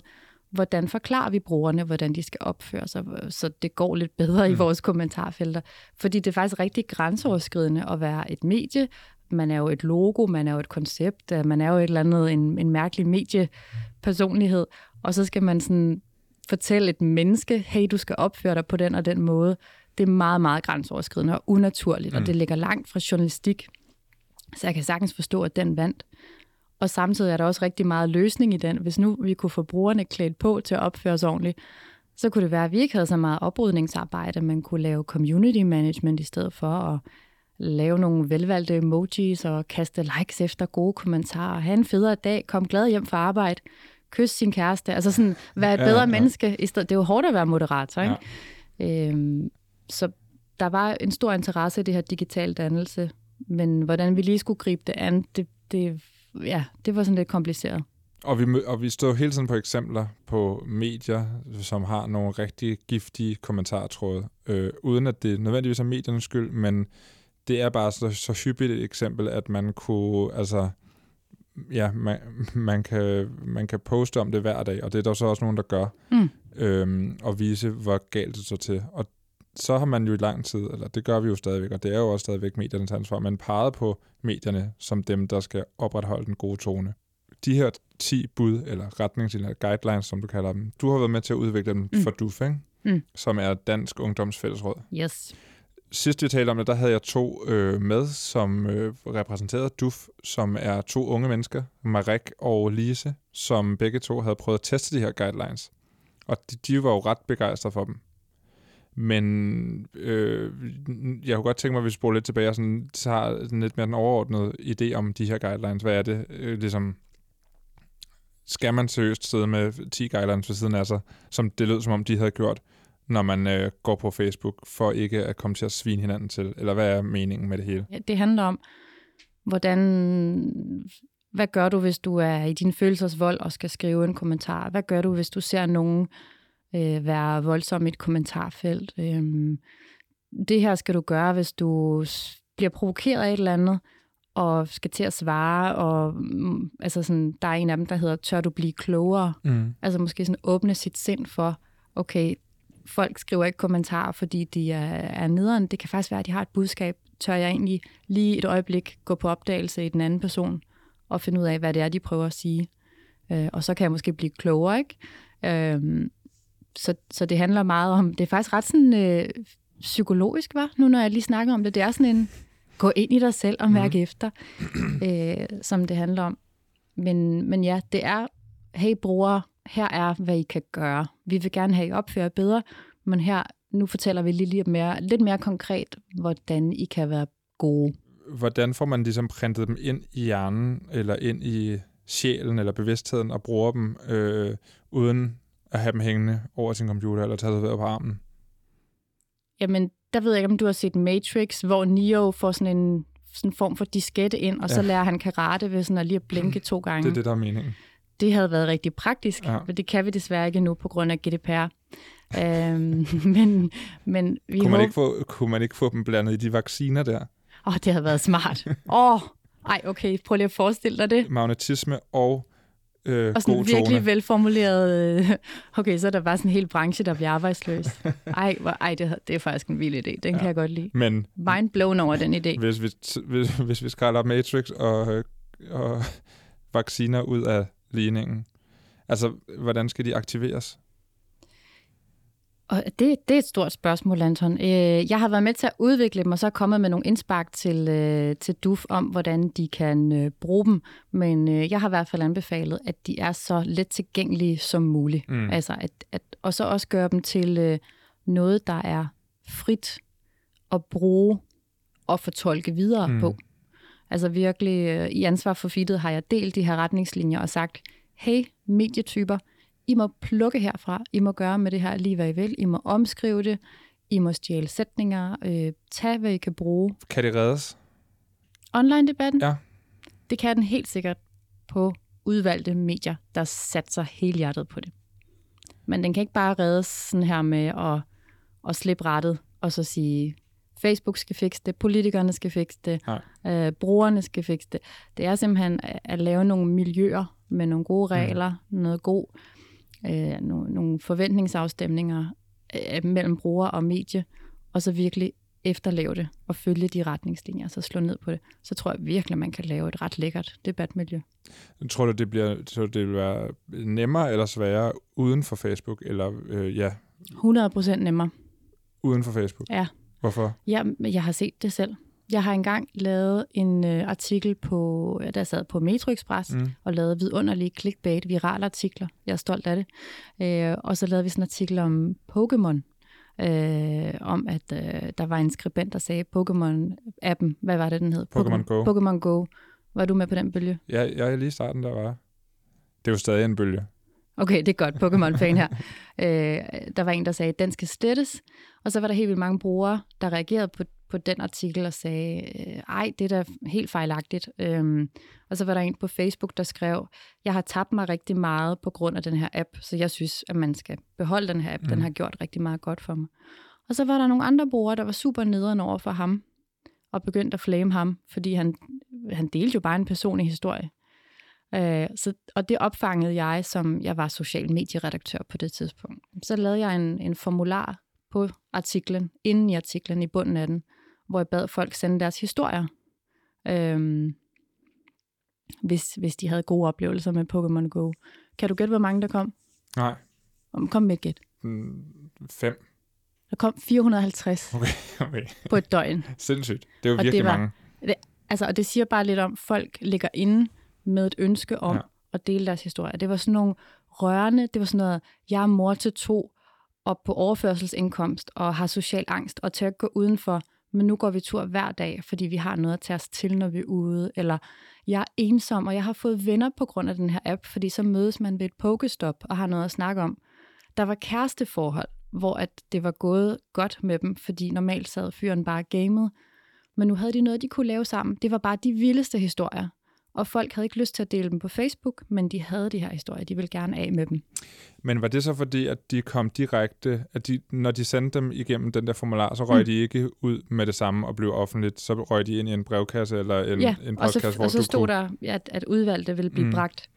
hvordan forklarer vi brugerne, hvordan de skal opføre sig, så det går lidt bedre mm. i vores kommentarfelter. Fordi det er faktisk rigtig grænseoverskridende at være et medie. Man er jo et logo, man er jo et koncept, øh, man er jo et eller andet, en, en mærkelig mediepersonlighed. Og så skal man sådan fortælle et menneske, hey, du skal opføre dig på den og den måde. Det er meget, meget grænseoverskridende og unaturligt, mm. og det ligger langt fra journalistik. Så jeg kan sagtens forstå, at den vandt. Og samtidig er der også rigtig meget løsning i den. Hvis nu vi kunne få brugerne klædt på til at opføre sig ordentligt, så kunne det være, at vi ikke havde så meget oprydningsarbejde, man kunne lave community management i stedet for at lave nogle velvalgte emojis og kaste likes efter gode kommentarer, have en federe dag, kom glad hjem fra arbejde, kysse sin kæreste, altså sådan være et Ja, bedre ja. menneske. I stedet, det er jo hårdt at være moderator, ikke? Ja. Øhm, så der var en stor interesse i det her digital dannelse, men hvordan vi lige skulle gribe det an, det, det, ja, det var sådan lidt kompliceret. Og vi, og vi står jo hele tiden på eksempler på medier, som har nogle rigtig giftige kommentartråde, øh, uden at det nødvendigvis er mediernes skyld, men det er bare så, så hyppigt et eksempel, at man kunne, altså, ja, man, man, kan, man kan poste om det hver dag, og det er der så også nogen, der gør, Mm. øhm, og vise, hvor galt det står til. Og så har man jo i lang tid, eller det gør vi jo stadigvæk, og det er jo også stadigvæk mediernes ansvar, man peget på medierne som dem, der skal opretholde den gode tone. De her 10 bud, eller retningslinjer, guidelines, som du kalder dem, du har været med til at udvikle dem mm. for DUF, ikke? Mm. som er Dansk Ungdomsfællesråd. Yes. Sidst vi talte om det, der havde jeg to øh, med, som øh, repræsenterede DUF, som er to unge mennesker, Marek og Lise, som begge to havde prøvet at teste de her guidelines. Og de, de var jo ret begejstrede for dem. Men øh, jeg kunne godt tænke mig, at vi spoler lidt tilbage og sådan, tager sådan lidt mere den overordnede idé om de her guidelines. Hvad er det? Øh, ligesom, skal man seriøst sidde med 10 guidelines ved siden af sig, som det lød som om, de havde gjort, når man øh, går på Facebook, for ikke at komme til at svine hinanden til? Eller hvad er meningen med det hele? Ja, Det handler om, hvordan, hvad gør du, hvis du er i din følelsesvold og skal skrive en kommentar? Hvad gør du, hvis du ser nogen øh, være voldsom i et kommentarfelt? Øhm, det her skal du gøre, hvis du bliver provokeret af et eller andet, og skal til at svare, og mm, altså sådan, der er en af dem, der hedder, tør du blive klogere? Mm. Altså måske sådan åbne sit sind for, okay, folk skriver ikke kommentarer, fordi de er, er nederen. Det kan faktisk være, at de har et budskab. Tør jeg egentlig lige et øjeblik gå på opdagelse i den anden person og finde ud af, hvad det er, de prøver at sige. Øh, og så kan jeg måske blive klogere, ikke? Øh, så, så det handler meget om, det er faktisk ret sådan øh, psykologisk, var nu når jeg lige snakker om det. Det er sådan en, gå ind i dig selv og mærke mm. efter, øh, som det handler om. Men, men ja, det er, hey brugere, her er, hvad I kan gøre. Vi vil gerne have, I opfører bedre, men her, nu fortæller vi lige lidt mere, lidt mere konkret, hvordan I kan være gode. Hvordan får man ligesom printet dem ind i hjernen, eller ind i sjælen eller bevidstheden, og bruger dem, øh, uden at have dem hængende over sin computer, eller tatoveret på armen? Jamen, der ved jeg ikke, om du har set Matrix, hvor Neo får sådan en sådan en form for diskette ind, og ja. så lærer han karate ved sådan at lige at blinke to gange. Det er det, der er meningen. Det havde været rigtig praktisk, ja. men det kan vi desværre ikke nu på grund af GDPR. øhm, men, men vi kunne, man håber... ikke få, kunne man ikke få dem blandet i de vacciner der? Åh, oh, det havde været smart. Åh, oh, ej, okay, prøv lige at forestille dig det. Magnetisme og øh, og sådan god virkelig tone. velformuleret. Øh, okay, så er der bare sådan en hel branche, der bliver arbejdsløs. Ej, hvor, ej det, det er faktisk en vild idé. Den ja. kan jeg godt lide. Men, Mind blown over den idé. Hvis vi, hvis, hvis vi skræller Matrix og, øh, og vacciner ud af ligningen, altså, hvordan skal de aktiveres? Og det, det er et stort spørgsmål, Anton. Øh, jeg har været med til at udvikle dem, og så er kommet med nogle indspark til, øh, til DUF om, hvordan de kan øh, bruge dem. Men jeg har i hvert fald anbefalet, at de er så let tilgængelige som muligt. Mm. Altså at, at, og så også gøre dem til noget, der er frit at bruge og fortolke videre mm. på. Altså virkelig, i ansvar for fittet har jeg delt de her retningslinjer og sagt, hey, medietyper, i må plukke herfra, I må gøre med det her lige hvad I vil, I må omskrive det, I må stjæle sætninger, øh, tage hvad I kan bruge. Kan det reddes? Online-debatten? Ja. Det kan den helt sikkert på udvalgte medier, der satser hele hjertet på det. Men den kan ikke bare reddes sådan her med at, at slippe rettet og så sige, Facebook skal fikse det, politikerne skal fikse det, øh, brugerne skal fikse det. Det er simpelthen at, at lave nogle miljøer med nogle gode mm. regler, mm. noget god øh, nogle, nogle forventningsafstemninger øh, mellem bruger og medie, og så virkelig efterleve det og følge de retningslinjer, så slå ned på det, så tror jeg virkelig, man kan lave et ret lækkert debatmiljø. Tror du, det, bliver, tror det vil være nemmere eller sværere uden for Facebook? Eller, øh, ja. 100 procent nemmere. Uden for Facebook? Ja. Hvorfor? Ja, jeg har set det selv. Jeg har engang lavet en øh, artikel på, der sad på Metro Express, mm. og lavede vidunderlige clickbait, virale artikler. Jeg er stolt af det. Øh, og så lavede vi sådan en artikel om Pokémon, øh, om at øh, der var en skribent, der sagde Pokémon-appen, hvad var det, den hed? Pokémon Go. Pokémon Go. Var du med på den bølge? Ja, jeg er lige i starten, der var. Det er jo stadig en bølge. Okay, det er godt, Pokémon-fan her. øh, der var en, der sagde, at den skal slettes, og så var der helt vildt mange brugere, der reagerede på, på den artikel og sagde, øh, ej, det er da helt fejlagtigt. Øhm, og så var der en på Facebook, der skrev, jeg har tabt mig rigtig meget på grund af den her app, så jeg synes, at man skal beholde den her app. Mm. Den har gjort rigtig meget godt for mig. Og så var der nogle andre brugere, der var super nederen over for ham, og begyndte at flame ham, fordi han, han delte jo bare en personlig historie. Øh, så, og det opfangede jeg, som jeg var social medieredaktør på det tidspunkt. Så lavede jeg en, en formular på artiklen, inden i artiklen, i bunden af den, hvor jeg bad folk sende deres historier, øhm, hvis, hvis de havde gode oplevelser med Pokémon Go. Kan du gætte, hvor mange der kom? Nej. Kom med et gæt. Mm, fem. Der kom 450 okay, okay. på et døgn. Sindssygt. Det er jo virkelig det var, mange. Det, altså, og det siger bare lidt om, at folk ligger inde med et ønske om ja. at dele deres historie. Det var sådan nogle rørende, det var sådan noget, jeg er mor til to, og på overførselsindkomst, og har social angst, og til at gå udenfor, men nu går vi tur hver dag, fordi vi har noget at tage os til, når vi er ude, eller jeg er ensom, og jeg har fået venner på grund af den her app, fordi så mødes man ved et pokestop og har noget at snakke om. Der var kæresteforhold, hvor at det var gået godt med dem, fordi normalt sad fyren bare gamet, men nu havde de noget, de kunne lave sammen. Det var bare de vildeste historier. Og folk havde ikke lyst til at dele dem på Facebook, men de havde de her historier. De ville gerne af med dem. Men var det så fordi, at de kom direkte, at de, når de sendte dem igennem den der formular, så røg mm. de ikke ud med det samme og blev offentligt? Så røg de ind i en brevkasse eller en, ja, en postkasse, og så, hvor og så stod kunne... der, at, at udvalgte ville blive mm. bragt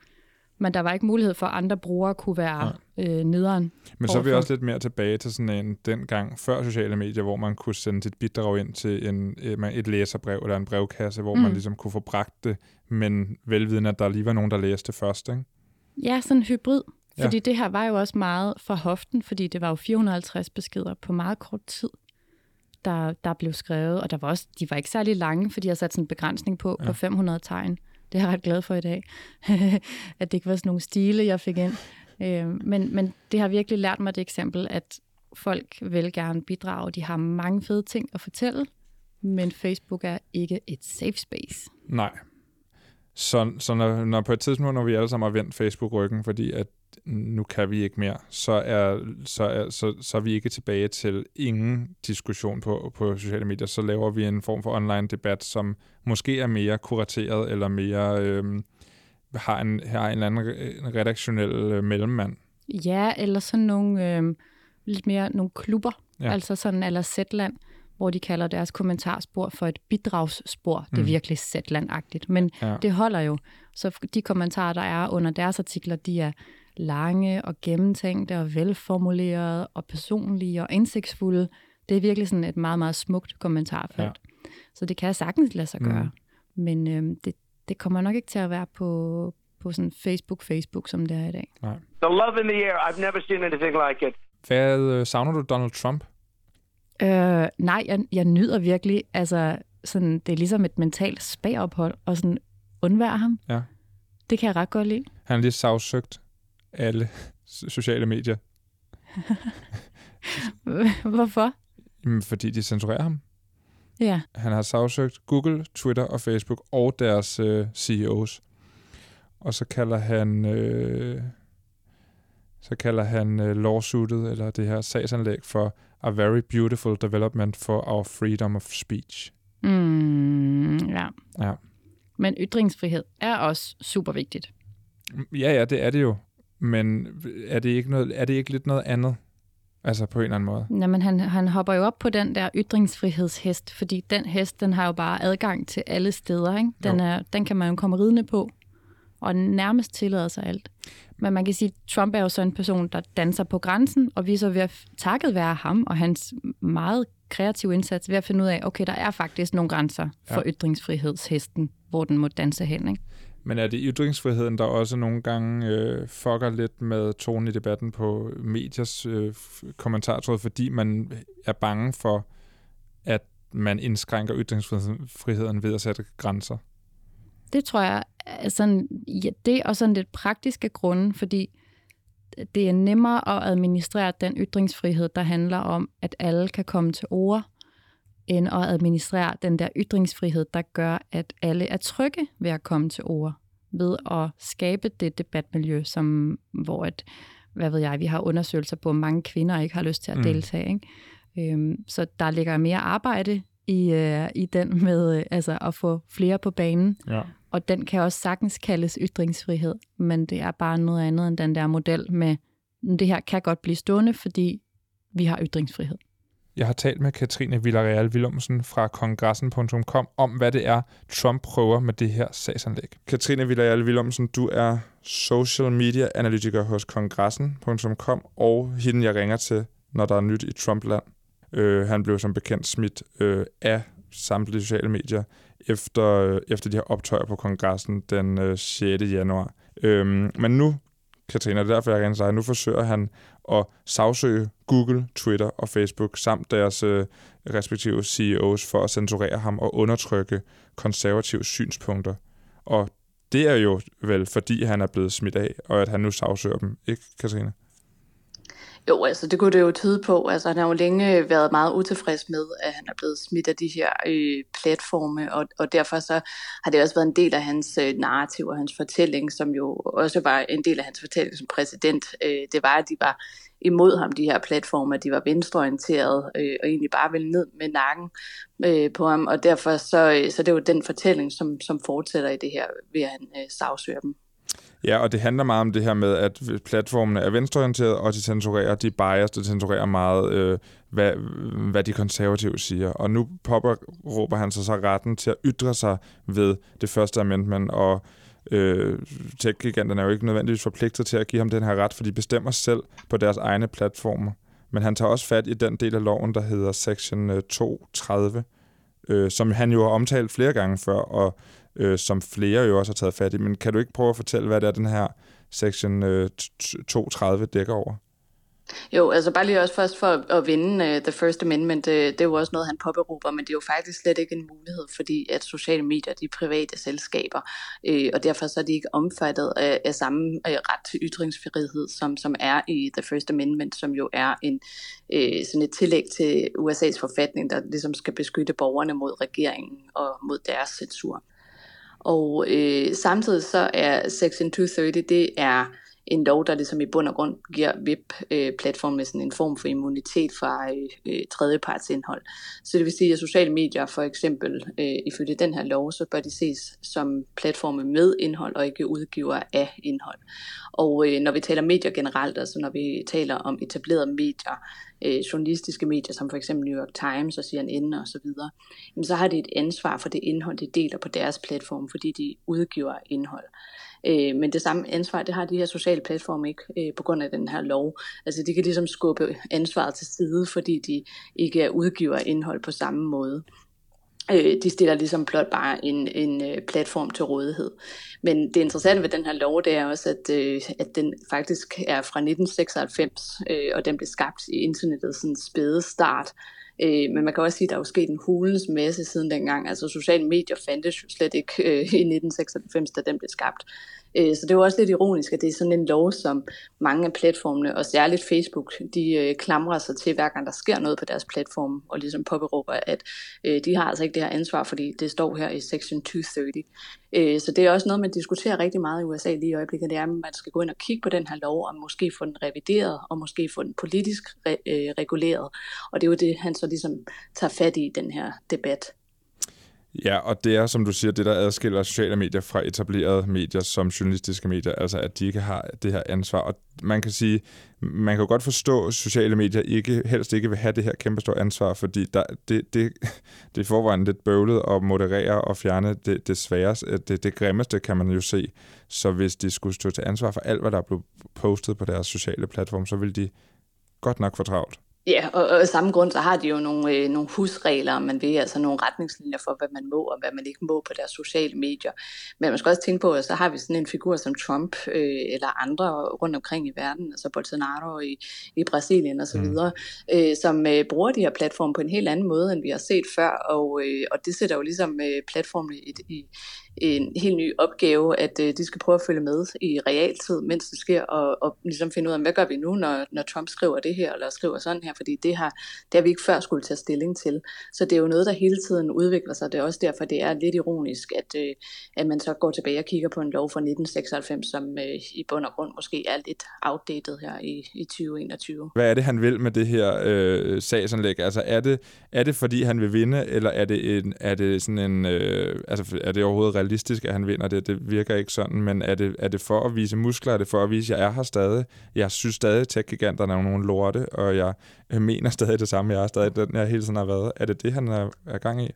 Men der var ikke mulighed for, at andre brugere kunne være øh, nederen. Men så er vi også lidt mere tilbage til sådan en dengang før sociale medier, hvor man kunne sende sit bidrag ind til en, øh, et læserbrev eller en brevkasse, hvor mm. man ligesom kunne få bragt det, men velvidende, at der lige var nogen, der læste først. Ikke? Ja, sådan en hybrid. Ja. Fordi det her var jo også meget fra hoften, fordi det var jo 450 beskeder på meget kort tid, der, der blev skrevet. Og der var også, de var ikke særlig lange, fordi jeg satte sådan en begrænsning på, ja. på 500 tegn. Det er jeg ret glad for i dag, at det ikke var sådan nogle stile, jeg fik ind. Øh, men, men det har virkelig lært mig det eksempel, at folk vil gerne bidrage. De har mange fede ting at fortælle, men Facebook er ikke et safe space. Nej. Så, så når, når på et tidspunkt, når vi alle sammen har vendt Facebook ryggen, fordi at nu kan vi ikke mere, så er, så er, så, så er vi ikke tilbage til ingen diskussion på, på sociale medier. Så laver vi en form for online debat, som måske er mere kurateret, eller mere øhm, har, en, har en eller anden re- redaktionel øh, mellemmand. Ja, eller sådan nogle øh, lidt mere nogle klubber, Ja. altså sådan eller Zetland, hvor de kalder deres kommentarspor for et bidragsspor. Mm. Det er Mm. virkelig Zetland-agtigt, men ja. det holder jo. Så de kommentarer, der er under deres artikler, de er lange og gennemtænkte og velformulerede og personlige og indsigtsfulde. Det er virkelig sådan et meget, meget smukt kommentarfelt. Ja. Så det kan sagtens lade sig Mm. gøre. Men øh, det, det kommer nok ikke til at være på, på sådan Facebook-Facebook, som det er i dag. Nej. The love in the air. I've never seen anything like it. Hvad øh, savner du Donald Trump? Øh, nej, jeg, jeg nyder virkelig, altså sådan, det er ligesom et mentalt spagophold, og sådan undvære ham. Ja. Det kan jeg ret godt lide. Han har lige sagsøgt alle sociale medier, Hvorfor? Jamen, fordi de censurerer ham. Ja, Han har sagsøgt Google, Twitter og Facebook og deres øh, CEOs. Og så kalder han øh, så kalder han øh, lawsuitet, eller det her sagsanlæg, for a very beautiful development for our freedom of speech. mm, ja. Ja. Men ytringsfrihed er også super vigtigt. Ja, ja, det er det jo. Men er det ikke, noget, er det ikke lidt noget andet? Altså på en eller anden måde. Jamen, han, han hopper jo op på den der ytringsfrihedshest, fordi den hest, den har jo bare adgang til alle steder. Ikke? Den, Jo. er, den kan man jo komme ridende på, og nærmest tillader sig alt. Men man kan sige, at Trump er jo sådan en person, der danser på grænsen, og vi er så ved at, takket være ham og hans meget kreative indsats, ved at finde ud af, okay, der er faktisk nogle grænser for Ja. ytringsfrihedshesten, hvor den må danse hen. Ikke? Men er det ytringsfriheden, der også nogle gange øh, fucker lidt med tonen i debatten på mediers øh, kommentartråd, fordi man er bange for, at man indskrænker ytringsfriheden ved at sætte grænser? Det tror jeg er sådan, ja, det er også sådan lidt praktiske grunde, fordi det er nemmere at administrere den ytringsfrihed, der handler om, at alle kan komme til ord, end at administrere den der ytringsfrihed, der gør, at alle er trygge ved at komme til ord, ved at skabe det debatmiljø, som, hvor et, hvad ved jeg, vi har undersøgelser på, at mange kvinder ikke har lyst til at Mm. deltage. Ikke? Øhm, så der ligger mere arbejde i, øh, i den med øh, altså at få flere på banen, Ja. og den kan også sagtens kaldes ytringsfrihed, men det er bare noget andet end den der model med, det her kan godt blive stående, fordi vi har ytringsfrihed. Jeg har talt med Katrine Villarreal Willumsen fra kongressen.com om, hvad det er, Trump prøver med det her sagsanlæg. Katrine Villarreal Willumsen, du er social media analytiker hos kongressen.com, og hende jeg ringer til, når der er nyt i Trumpland. Øh, han blev som bekendt smidt øh, af samtlige sociale medier efter, øh, efter de her optøjer på kongressen den øh, 6. januar. Øhm, men nu, Katrine, det er derfor, jeg gerne til nu forsøger han at sagsøge Google, Twitter og Facebook samt deres øh, respektive CEOs for at censurere ham og undertrykke konservative synspunkter. Og det er jo vel, fordi han er blevet smidt af, og at han nu sagsøger dem, ikke Katrine? Jo, altså det kunne det jo tyde på. Altså han har jo længe været meget utilfreds med, at han er blevet smidt af de her øh, platforme, og, og derfor så har det også været en del af hans øh, narrativ og hans fortælling, som jo også var en del af hans fortælling som præsident. Øh, det var, at de var imod ham, de her platforme, at de var venstreorienterede øh, og egentlig bare ville ned med nakken øh, på ham, og derfor så, øh, så det er jo den fortælling, som, som fortsætter i det her, ved at han øh, sagsøger dem. Ja, og det handler meget om det her med, at platformene er venstreorienterede, og de censurerer, de bias, de censurerer meget, øh, hvad, hvad de konservative siger. Og nu popper, råber han sig så retten til at ytre sig ved det første amendment, og øh, tech-giganterne er jo ikke nødvendigvis forpligtet til at give ham den her ret, for de bestemmer selv på deres egne platformer. Men han tager også fat i den del af loven, der hedder Section øh, 230, øh, som han jo har omtalt flere gange før, og øh, som flere jo også har taget fat i. Men kan du ikke prøve at fortælle, hvad det er, den her Section øh, 230 dækker over? Jo, altså bare lige også først for at, at vinde uh, The First Amendment, uh, det er jo også noget, han påberåber, men det er jo faktisk slet ikke en mulighed, fordi at sociale medier, de er private selskaber, uh, og derfor så er de ikke omfattet af, af samme uh, ret til ytringsfrihed, som, som er i The First Amendment, som jo er en uh, sådan et tillæg til USA's forfatning, der ligesom skal beskytte borgerne mod regeringen og mod deres censur. Og øh, samtidig så er Section 230, det er en lov, der ligesom i bund og grund giver web-platformen øh, sådan en form for immunitet fra øh, øh, tredjepartsindhold. Så det vil sige, at sociale medier for eksempel, øh, ifølge den her lov, så bør de ses som platforme med indhold og ikke udgiver af indhold. Og øh, når vi taler medier generelt, altså når vi taler om etablerede medier, øh, journalistiske medier, som for eksempel New York Times og CNN og så videre, jamen så har de et ansvar for det indhold, de deler på deres platform, fordi de udgiver indhold. Øh, men det samme ansvar, det har de her sociale platforme ikke øh, på grund af den her lov. Altså de kan ligesom skubbe ansvaret til side, fordi de ikke er udgiver indhold på samme måde. Øh, de stiller ligesom blot bare en, en øh, platform til rådighed. Men det interessante ved den her lov, det er også, at, øh, at den faktisk er fra 1996, øh, og den blev skabt i internettets spæde start. Øh, men man kan også sige, at der er jo sket en hulens masse siden dengang. Altså sociale medier fandtes jo slet ikke øh, i 1996, da den blev skabt. Øh, så det er jo også lidt ironisk, at det er sådan en lov, som mange af platformene, og særligt Facebook, de øh, klamrer sig til, hver gang der sker noget på deres platform, og ligesom påberåber, at øh, de har altså ikke det her ansvar, fordi det står her i Section 230. Øh, så det er også noget, man diskuterer rigtig meget i USA lige i øjeblikket, det er, at man skal gå ind og kigge på den her lov, og måske få den revideret, og måske få den politisk re- reguleret. Og det er jo det, han så ligesom tager fat i den her debat. Ja, og det er, som du siger, det, der adskiller sociale medier fra etablerede medier som journalistiske medier, altså at de ikke har det her ansvar. Og man kan sige, man kan jo godt forstå, at sociale medier ikke, helst ikke vil have det her kæmpe store ansvar, fordi der, det, det, det er forvejen lidt bøvlet at moderere og fjerne det, det sværeste, det, det grimmeste, kan man jo se. Så hvis de skulle stå til ansvar for alt, hvad der er blevet postet på deres sociale platform, så vil de godt nok få travlt. Ja, og, og af samme grund, så har de jo nogle, øh, nogle husregler, man ved, altså nogle retningslinjer for, hvad man må og hvad man ikke må på deres sociale medier. Men man skal også tænke på, at så har vi sådan en figur som Trump øh, eller andre rundt omkring i verden, altså Bolsonaro i, i Brasilien osv., mm. øh, som øh, bruger de her platforme på en helt anden måde, end vi har set før, og, øh, og det sætter jo ligesom øh, platformene i, i, en helt ny opgave, at øh, de skal prøve at følge med i realtid, mens det sker, og, og ligesom finde ud af, hvad gør vi nu, når, når Trump skriver det her, eller skriver sådan her, fordi det har, det har vi ikke før skulle tage stilling til. Så det er jo noget, der hele tiden udvikler sig. Det er også derfor, det er lidt ironisk, at, øh, at man så går tilbage og kigger på en lov fra 1996, som øh, i bund og grund måske er lidt outdated her i, i 2021. Hvad er det, han vil med det her øh, sagsanlæg? Altså er det, er det, fordi han vil vinde, eller er det, en, er det sådan en, øh, altså er det overhovedet realistisk, at han vinder det. Det virker ikke sådan, men er det, er det for at vise muskler? Er det for at vise, at jeg er her stadig? Jeg synes stadig, at tech-giganterne er nogle lorte, og jeg mener stadig det samme. Jeg er stadig den, jeg hele tiden har været. Er det det, han er, er gang i?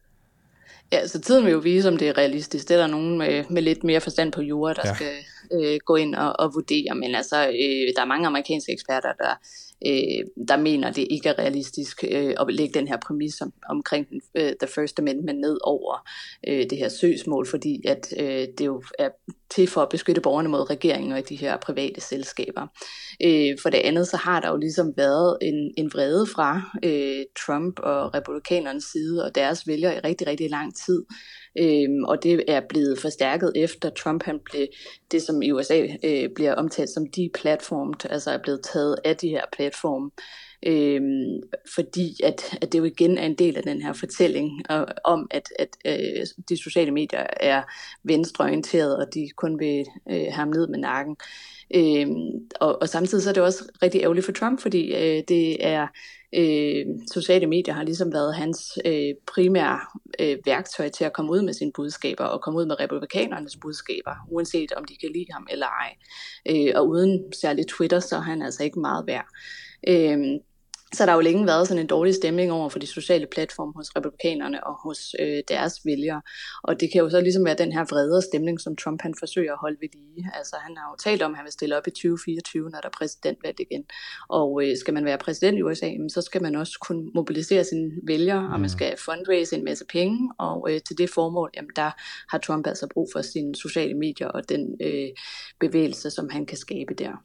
Ja, så tiden vil jo vise, om det er realistisk. Det er der nogen med, med lidt mere forstand på jura, der ja. skal øh, gå ind og, og vurdere. Men altså, øh, der er mange amerikanske eksperter, der øh, der mener, det ikke er realistisk øh, at lægge den her præmis om, omkring øh, The First Amendment ned over øh, det her søgsmål, fordi at øh, det jo er til for at beskytte borgerne mod regeringen og de her private selskaber. Øh, for det andet, så har der jo ligesom været en, en vrede fra øh, Trump og republikanernes side og deres vælgere i rigtig, rigtig lang tid, Øhm, og det er blevet forstærket efter Trump han blev det, som i USA øh, bliver omtalt som deplatformed, altså er blevet taget af de her platforme. Øh, fordi at, at det jo igen er en del af den her fortælling øh, om, at, at øh, de sociale medier er venstreorienterede, og de kun vil øh, have ham ned med nakken. Øh, og, og samtidig så er det også rigtig ærgerligt for Trump, fordi øh, det er øh, sociale medier har ligesom været hans øh, primære øh, værktøj til at komme ud med sine budskaber og komme ud med republikanernes budskaber, uanset om de kan lide ham eller ej. Øh, og uden særligt Twitter, så er han altså ikke meget værd. Øh, så der har jo længe været sådan en dårlig stemning over for de sociale platforme hos republikanerne og hos øh, deres vælgere. Og det kan jo så ligesom være den her vrede stemning, som Trump han forsøger at holde ved lige. Altså han har jo talt om, at han vil stille op i 2024, når der er præsidentvalg igen. Og øh, skal man være præsident i USA, så skal man også kunne mobilisere sine vælgere, og man mm. skal fundraise en masse penge. Og øh, til det formål, jamen, der har Trump altså brug for sine sociale medier og den øh, bevægelse, som han kan skabe der.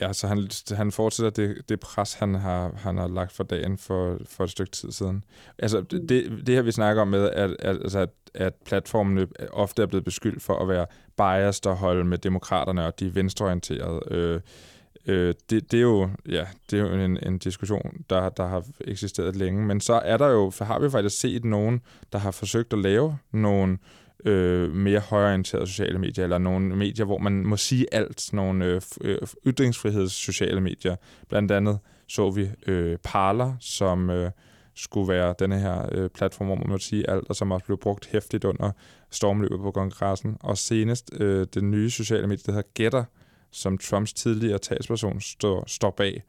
Ja, så han, han fortsætter det, det pres, han har, han har lagt for dagen for, for et stykke tid siden. Altså, det, det her, vi snakker om med, at, altså, at, at platformene ofte er blevet beskyldt for at være biased og holde med demokraterne og de venstreorienterede. Øh, øh, det, det, er jo, ja, det er jo en, en diskussion, der, der har eksisteret længe. Men så er der jo, så har vi faktisk set nogen, der har forsøgt at lave nogle øh, mere højorienterede sociale medier, eller nogle medier, hvor man må sige alt, nogle øh, øh, ytringsfriheds sociale medier. Blandt andet så vi øh, Parler, som øh, skulle være denne her øh, platform, hvor man må sige alt, og som også blev brugt hæftigt under stormløbet på kongressen. Og senest øh, den nye sociale medie, der hedder Getter, som Trumps tidligere talsperson står, står bag.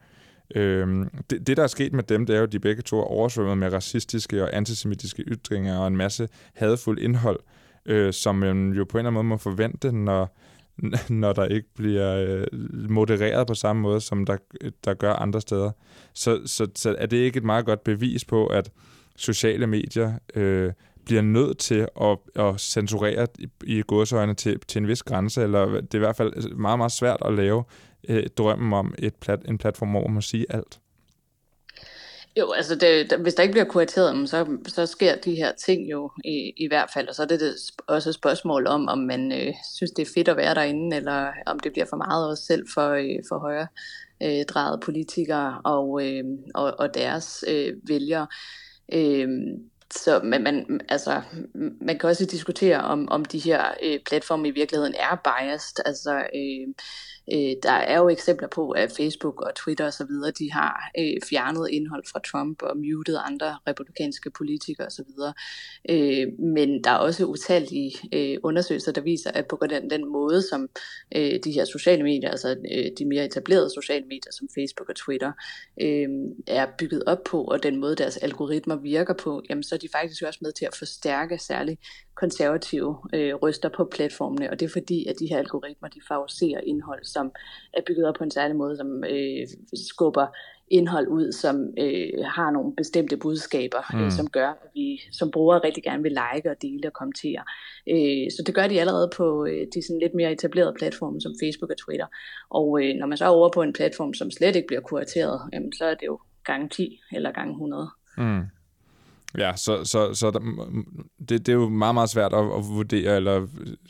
Øhm, det, det, der er sket med dem, det er jo, at de begge to er oversvømmet med racistiske og antisemitiske ytringer og en masse hadfuld indhold, øh, øh, som man jo på en eller anden måde må forvente, når, når der ikke bliver øh, modereret på samme måde, som der, der gør andre steder. Så, så, så er det ikke et meget godt bevis på, at sociale medier øh, bliver nødt til at, at censurere i, i godsøjne til, til en vis grænse, eller det er i hvert fald meget, meget svært at lave øh, drømmen om et plat, en platform, hvor man må sige alt. Jo, altså det, der, hvis der ikke bliver kurateret, så, så sker de her ting jo i, i hvert fald, og så er det, det også et spørgsmål om, om man øh, synes, det er fedt at være derinde, eller om det bliver for meget også selv for, øh, for højre øh, drejet politikere og, øh, og, og deres øh, vælgere. Øh, så man, man, altså, man kan også diskutere, om, om de her øh, platforme i virkeligheden er biased. Altså, øh, Øh, der er jo eksempler på, at Facebook og Twitter osv., de har øh, fjernet indhold fra Trump og muted andre republikanske politikere osv. Øh, men der er også utallige øh, undersøgelser, der viser, at på den, den måde, som øh, de her sociale medier, altså øh, de mere etablerede sociale medier som Facebook og Twitter, øh, er bygget op på, og den måde, deres algoritmer virker på, jamen så er de faktisk også med til at forstærke særligt konservative øh, røster på platformene, og det er fordi, at de her algoritmer, de favoriserer indhold, som er bygget op på en særlig måde, som øh, skubber indhold ud, som øh, har nogle bestemte budskaber, øh, mm. øh, som gør, at vi som brugere rigtig gerne vil like og dele og kommentere. Øh, så det gør de allerede på øh, de sådan lidt mere etablerede platforme som Facebook og Twitter. Og øh, når man så er over på en platform, som slet ikke bliver kurateret, jamen, så er det jo gange 10 eller gange 100. Mm. Ja, så, så, så der, det, det er jo meget, meget svært at, at vurdere eller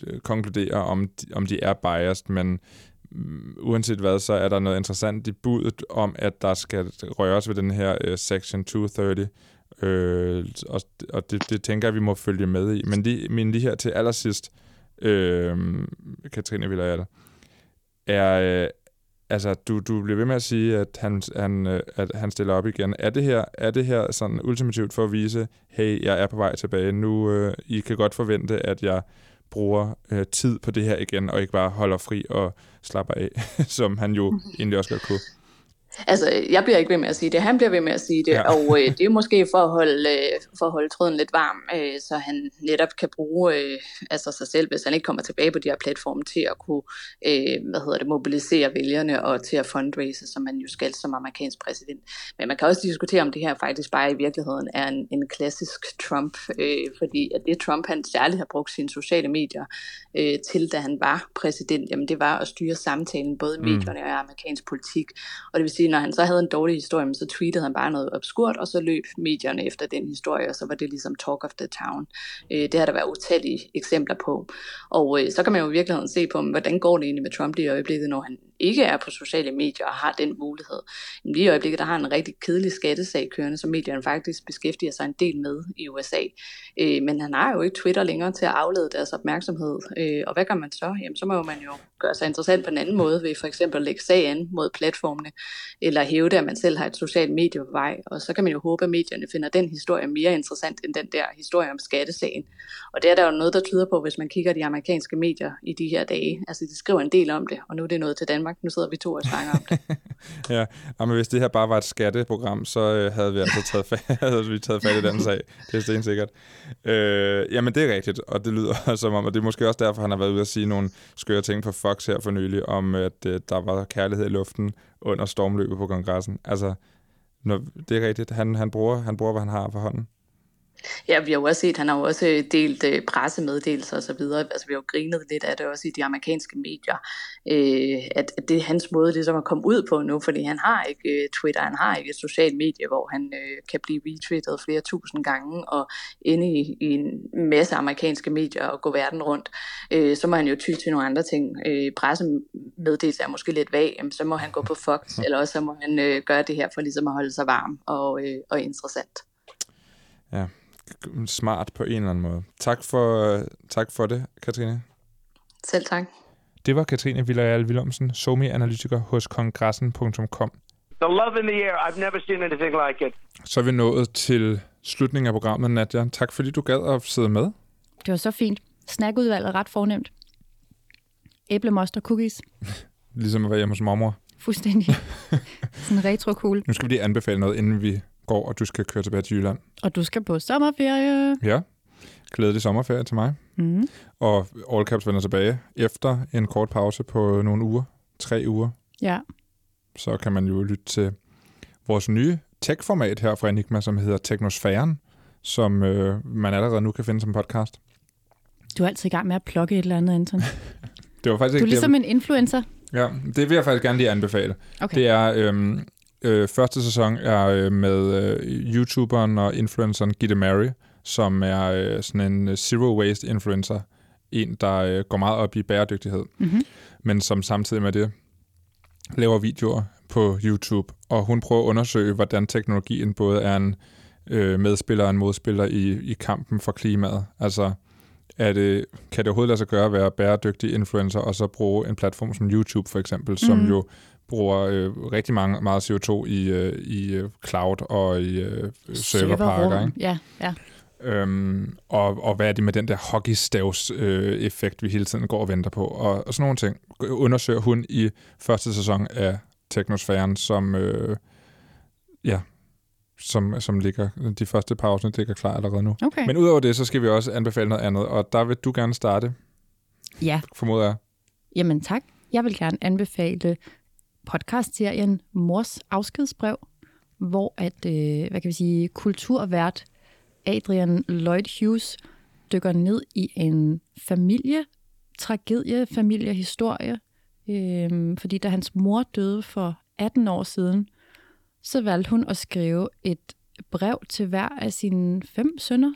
øh, konkludere, om de, om de er biased, men Mm, uanset hvad, så er der noget interessant i budet om, at der skal røres ved den her uh, Section 230, øh, og, og det, det tænker jeg, vi må følge med i. Men lige, men lige her til allersidst, øh, Katrine Villarreal, er, øh, altså, du, du bliver ved med at sige, at han, han, øh, at han stiller op igen. Er det her, er det her sådan ultimativt for at vise, hey, jeg er på vej tilbage, nu øh, I kan godt forvente, at jeg bruger øh, tid på det her igen, og ikke bare holder fri og slapper af, som han jo egentlig også godt kunne. Altså, jeg bliver ikke ved med at sige det, han bliver ved med at sige det, ja. og øh, det er måske for at holde, øh, for at holde tråden lidt varm, øh, så han netop kan bruge øh, altså sig selv, hvis han ikke kommer tilbage på de her platforme, til at kunne øh, hvad hedder det, mobilisere vælgerne og til at fundraise, som man jo skal som amerikansk præsident. Men man kan også diskutere, om det her faktisk bare i virkeligheden er en, en klassisk Trump, øh, fordi at det Trump han særligt har brugt sine sociale medier øh, til, da han var præsident, jamen det var at styre samtalen både i mm. medierne og amerikansk politik, og det vil sige, når han så havde en dårlig historie, så tweetede han bare noget obskurt, og så løb medierne efter den historie, og så var det ligesom talk of the town. Øh, det har der været utallige eksempler på. Og øh, så kan man jo i virkeligheden se på, hvordan går det egentlig med Trump i øjeblikket, når han ikke er på sociale medier og har den mulighed. Men lige i øjeblikket, der har en rigtig kedelig skattesag kørende, som medierne faktisk beskæftiger sig en del med i USA. Øh, men han har jo ikke Twitter længere til at aflede deres opmærksomhed. Øh, og hvad gør man så? Jamen, så må man jo gøre sig interessant på en anden måde, ved for eksempel at lægge sag an mod platformene, eller hæve det, at man selv har et socialt medie på vej. Og så kan man jo håbe, at medierne finder den historie mere interessant end den der historie om skattesagen. Og det er der jo noget, der tyder på, hvis man kigger de amerikanske medier i de her dage. Altså, de skriver en del om det, og nu er det noget til Danmark Danmark. Nu sidder vi to og snakker om det. ja, men hvis det her bare var et skatteprogram, så øh, havde vi altså taget fat, havde vi taget fat i den sag. Det er stensikkert. Øh, jamen, det er rigtigt, og det lyder som om, og det er måske også derfor, han har været ude at sige nogle skøre ting på Fox her for nylig, om at øh, der var kærlighed i luften under stormløbet på kongressen. Altså, når, det er rigtigt. Han, han, bruger, han bruger, hvad han har for hånden. Ja, vi har jo også set, han har jo også delt øh, pressemeddelelser og så videre. Altså, vi har jo grinet lidt af det også i de amerikanske medier, øh, at, at det er hans måde ligesom at komme ud på nu, fordi han har ikke øh, Twitter, han har ikke et socialt medie, hvor han øh, kan blive retweetet flere tusind gange og inde i, i en masse amerikanske medier og gå verden rundt. Øh, så må han jo ty til nogle andre ting. Øh, pressemeddelelser er måske lidt vag, jamen, så må han gå på Fox, eller også så må han øh, gøre det her for ligesom at holde sig varm og, øh, og interessant. Ja, smart på en eller anden måde. Tak for, tak for det, Katrine. Selv tak. Det var Katrine Villarreal Willumsen, somi-analytiker hos kongressen.com. The love in the air, I've never seen anything like it. Så er vi nået til slutningen af programmet, Nadja. Tak fordi du gad at sidde med. Det var så fint. Snackudvalget er ret fornemt. Æblemoster cookies. ligesom at være hjemme hos mormor. Fuldstændig. Sådan retro cool. Nu skal vi lige anbefale noget, inden vi går, og du skal køre tilbage til Jylland. Og du skal på sommerferie. Ja, glædelig sommerferie til mig. Mm. Og All Caps vender tilbage efter en kort pause på nogle uger. Tre uger. Ja. Så kan man jo lytte til vores nye tech-format her fra Enigma, som hedder Teknosfæren, som øh, man allerede nu kan finde som podcast. Du er altid i gang med at plukke et eller andet, Anton. det var faktisk du er ikke ligesom det, en influencer. Ja, det vil jeg faktisk gerne lige anbefale. Okay. Det er øhm, øh, første sæson er øh, med øh, YouTuberen og influenceren Gitte Mary, som er øh, sådan en zero waste influencer. En, der øh, går meget op i bæredygtighed, mm-hmm. men som samtidig med det laver videoer på YouTube. Og hun prøver at undersøge, hvordan teknologien både er en øh, medspiller og en modspiller i, i kampen for klimaet. Altså, er det, kan det overhovedet lade sig gøre at være bæredygtig influencer, og så bruge en platform som YouTube for eksempel, som Mhm. jo bruger øh, rigtig mange, meget CO2 i, øh, i øh, cloud og i øh, serverparker. Ikke? Ja, ja. Øhm, og, og hvad er det med den der hockeystavs-effekt, vi hele tiden går og venter på? Og, og sådan nogle ting undersøger hun i første sæson af Teknosfæren, som, øh, ja, som, som ligger, de første par afsnit ligger klar allerede nu. Okay. Men udover det, så skal vi også anbefale noget andet, og der vil du gerne starte, Ja, formoder jeg. jamen tak. Jeg vil gerne anbefale podcastserien Mors afskedsbrev, hvor at, øh, hvad kan vi sige, kulturvært Adrian Lloyd Hughes dykker ned i en familietragedie, familiehistorie, øh, fordi da hans mor døde for 18 år siden, så valgte hun at skrive et brev til hver af sine fem sønner.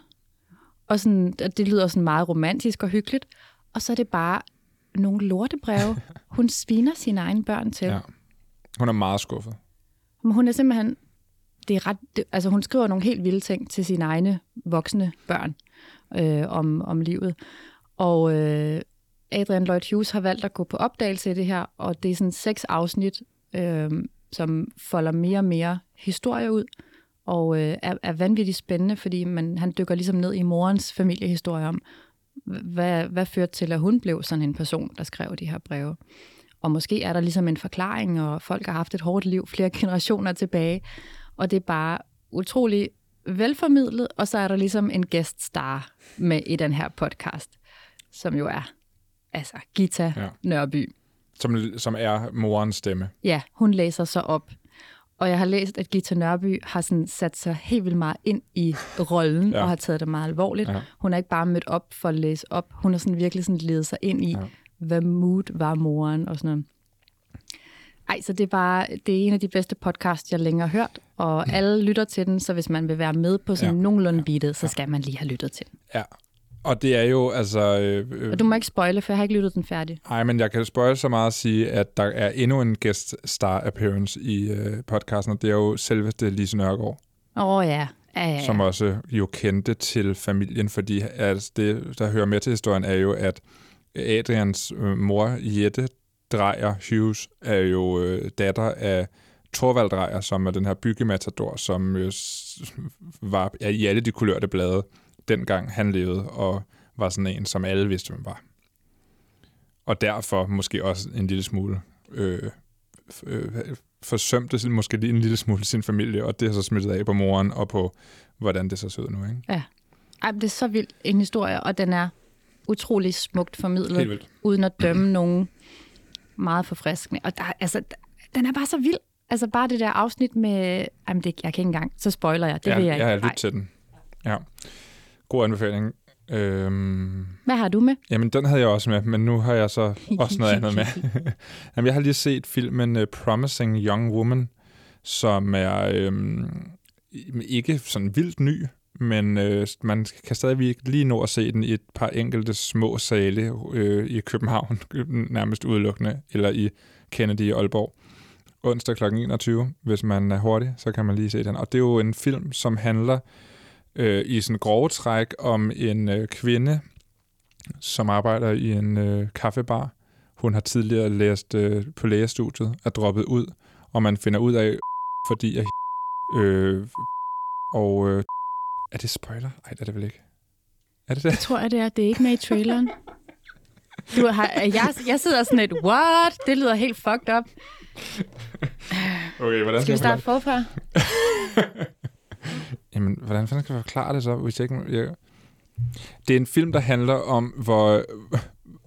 Og sådan, det lyder sådan meget romantisk og hyggeligt. Og så er det bare nogle lortebreve, hun sviner sine egne børn til. Ja. Hun er meget skuffet. Men hun er simpelthen... Det er ret, det, altså hun skriver nogle helt vilde ting til sine egne voksne børn øh, om, om livet. Og øh, Adrian Lloyd Hughes har valgt at gå på opdagelse i det her, og det er sådan seks afsnit, øh, som folder mere og mere historie ud, og øh, er, er vanvittigt spændende, fordi man, han dykker ligesom ned i morens familiehistorie om, hvad, hvad førte til, at hun blev sådan en person, der skrev de her breve. Og måske er der ligesom en forklaring, og folk har haft et hårdt liv flere generationer tilbage, og det er bare utrolig velformidlet, og så er der ligesom en gæststar med i den her podcast, som jo er altså Gita Ja. Nørby. Som, som er morens stemme. Ja, hun læser så op. Og jeg har læst, at Gita Nørby har sådan sat sig helt vildt meget ind i rollen, Ja. og har taget det meget alvorligt. Ja. Hun er ikke bare mødt op for at læse op. Hun har sådan virkelig sådan ledet sig ind i, Ja. Ja. hvad mood var moren og sådan noget. Ej, så det er bare, det er en af de bedste podcasts, jeg længere har hørt, og alle lytter til den, så hvis man vil være med på sådan Ja. ja. nogenlunde beatet, så skal man lige have lyttet til den. Ja. Og det er jo, altså... Øh, øh, Og du må ikke spoile, for jeg har ikke lyttet den færdig. Ej, men jeg kan spørge så meget at sige, at der er endnu en guest star appearance i øh, podcasten, og det er jo selveste Lise Nørgaard, Åh oh, ja. Ja, ja, ja. som også jo kendte til familien, fordi altså, det, der hører med til historien, er jo, at Adrians øh, mor, Jette Drejer Hughes, er jo øh, datter af Torvald Drejer, som er den her byggematador, som øh, var ja, i alle de kulørte blade, dengang han levede, og var sådan en, som alle vidste, hvem var. Og derfor måske også en lille smule øh, øh, forsømte måske lige en lille smule sin familie, og det har så smittet af på moren og på, hvordan det så ser ud nu. Ikke? Ja. Ej, det er så vild en historie, og den er utrolig smukt formidlet, uden at dømme nogen meget forfriskende. Og der, altså, den er bare så vild. Altså bare det der afsnit med... Jamen, det, jeg kan ikke engang. Så spoiler jeg. Det ja, vil jeg jeg har ikke. lyttet til den. Ja. God anbefaling. Øhm, Hvad har du med? jamen, den havde jeg også med, men nu har jeg så også noget andet med. jamen, jeg har lige set filmen uh, Promising Young Woman, som er øhm, ikke sådan vildt ny, men øh, man kan stadigvæk lige nå at se den i et par enkelte små sale øh, i København, nærmest udelukkende, eller i Kennedy i Aalborg. Onsdag kl. 21, hvis man er hurtig, så kan man lige se den. Og det er jo en film, som handler øh, i sådan grove træk om en øh, kvinde, som arbejder i en øh, kaffebar. Hun har tidligere læst øh, på lægestudiet, er droppet ud, og man finder ud af, fordi at øh, og øh, er det spoiler? Ej, det er det vel ikke. Er det det? Jeg tror, at det er. Det er ikke med i traileren. Du har, jeg, jeg sidder sådan et, what? Det lyder helt fucked up. Okay, hvordan Skal vi jeg starte forfra? Jamen, hvordan fanden skal jeg forklare det så, hvis jeg ikke... Jeg... Det er en film, der handler om, hvor,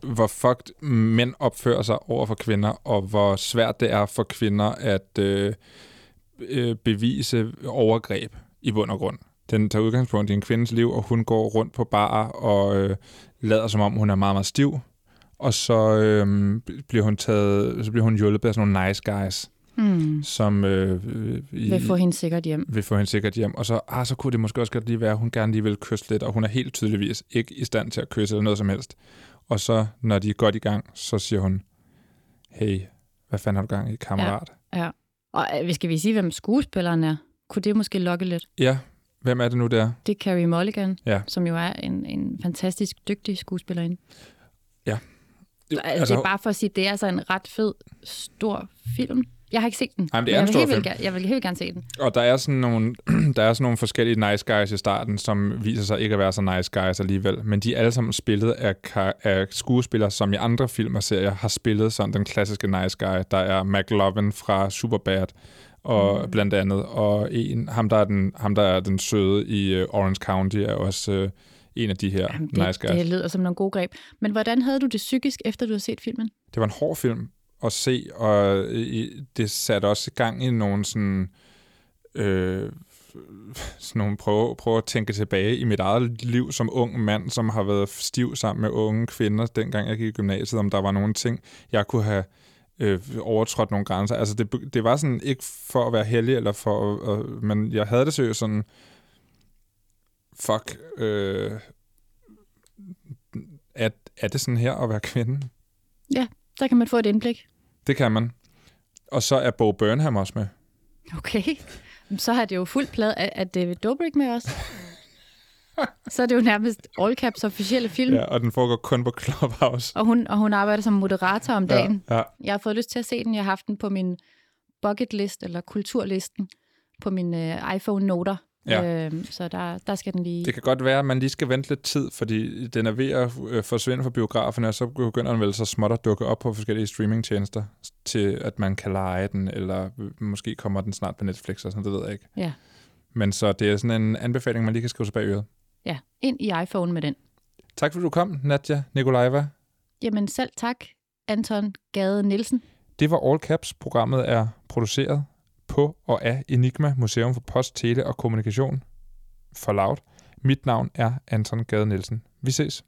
hvor fucked mænd opfører sig over for kvinder, og hvor svært det er for kvinder at øh, øh, bevise overgreb i bund og grund. Den tager udgangspunkt i en kvindes liv, og hun går rundt på bar og øh, lader som om, hun er meget, meget stiv. Og så, øh, bliver hun taget, så bliver hun hjulpet af sådan nogle nice guys, Hmm. som øh, øh, i, Vil få hende sikkert hjem. vil få hende sikkert hjem. Og så, ah, så kunne det måske også godt lige være, at hun gerne lige vil kysse lidt, og hun er helt tydeligvis ikke i stand til at kysse eller noget som helst. Og så, når de er godt i gang, så siger hun, hey, hvad fanden har du gang i, kammerat? Ja. Og øh, skal vi sige, hvem skuespilleren er? Kunne det måske lokke lidt? Ja, ja hvem er det nu, der? Det er Carrie Mulligan, Ja. som jo er en, en fantastisk dygtig skuespillerinde. Ja. Altså, altså, det er bare for at sige, det er altså en ret fed, stor film. Jeg har ikke set den, Jamen, det er en jeg, vil stor helt film. ge- jeg vil helt gerne se den. Og der er sådan nogle, der er sådan nogle forskellige nice guys i starten, som viser sig ikke at være så nice guys alligevel. Men de er alle sammen spillet af, af skuespillere, som i andre film og serier har spillet sådan den klassiske nice guy. Der er McLovin fra Superbad, og mm. blandt andet. Og en, ham, der er den, ham, der er den søde i uh, Orange County, er også uh, en af de her Jamen, det, nice guys. det lyder som nogle gode greb. Men hvordan havde du det psykisk, efter du havde set filmen? det var en hård film at se, og det satte også i gang i nogle sådan, øh, sådan nogle prøve, prøve at tænke tilbage i mit eget liv som ung mand, som har været stiv sammen med unge kvinder, dengang jeg gik i gymnasiet, om der var nogle ting, jeg kunne have øh, overtrådt nogle grænser. Altså det, det var sådan ikke for at være heldig, eller for, at, øh, men jeg havde det seriøst sådan, fuck, øh, er, er det sådan her at være kvinde? Der kan man få et indblik. Det kan man. Og så er Bo Burnham også med. Okay. Så har det jo fuldt plade af, af David Dobrik med os. Så er det jo nærmest All Caps officielle film. Ja, og den foregår kun på Clubhouse. Og, hun, og hun arbejder som moderator om dagen. Ja, ja. Jeg har fået lyst til at se den. Jeg har haft den på min bucket list, eller kulturlisten, på min øh, iPhone Noter. Ja. Øhm, så der, der skal den lige... Det kan godt være, at man lige skal vente lidt tid, fordi den er ved at øh, forsvinde fra biograferne, og så begynder den vel så småt at dukke op på forskellige streamingtjenester, til at man kan lege den, eller måske kommer den snart på Netflix, og sådan, det ved jeg ikke. Ja. Men så det er sådan en anbefaling, man lige kan skrive sig bag øret. Ja, ind i iPhone med den. Tak fordi du kom, Nadja Nikolajeva. Jamen selv tak, Anton Gade Nielsen. Det var All Caps. Programmet er produceret på og af Enigma Museum for Post, Tele og Kommunikation for Loud. Mit navn er Anton Gade Nielsen. Vi ses.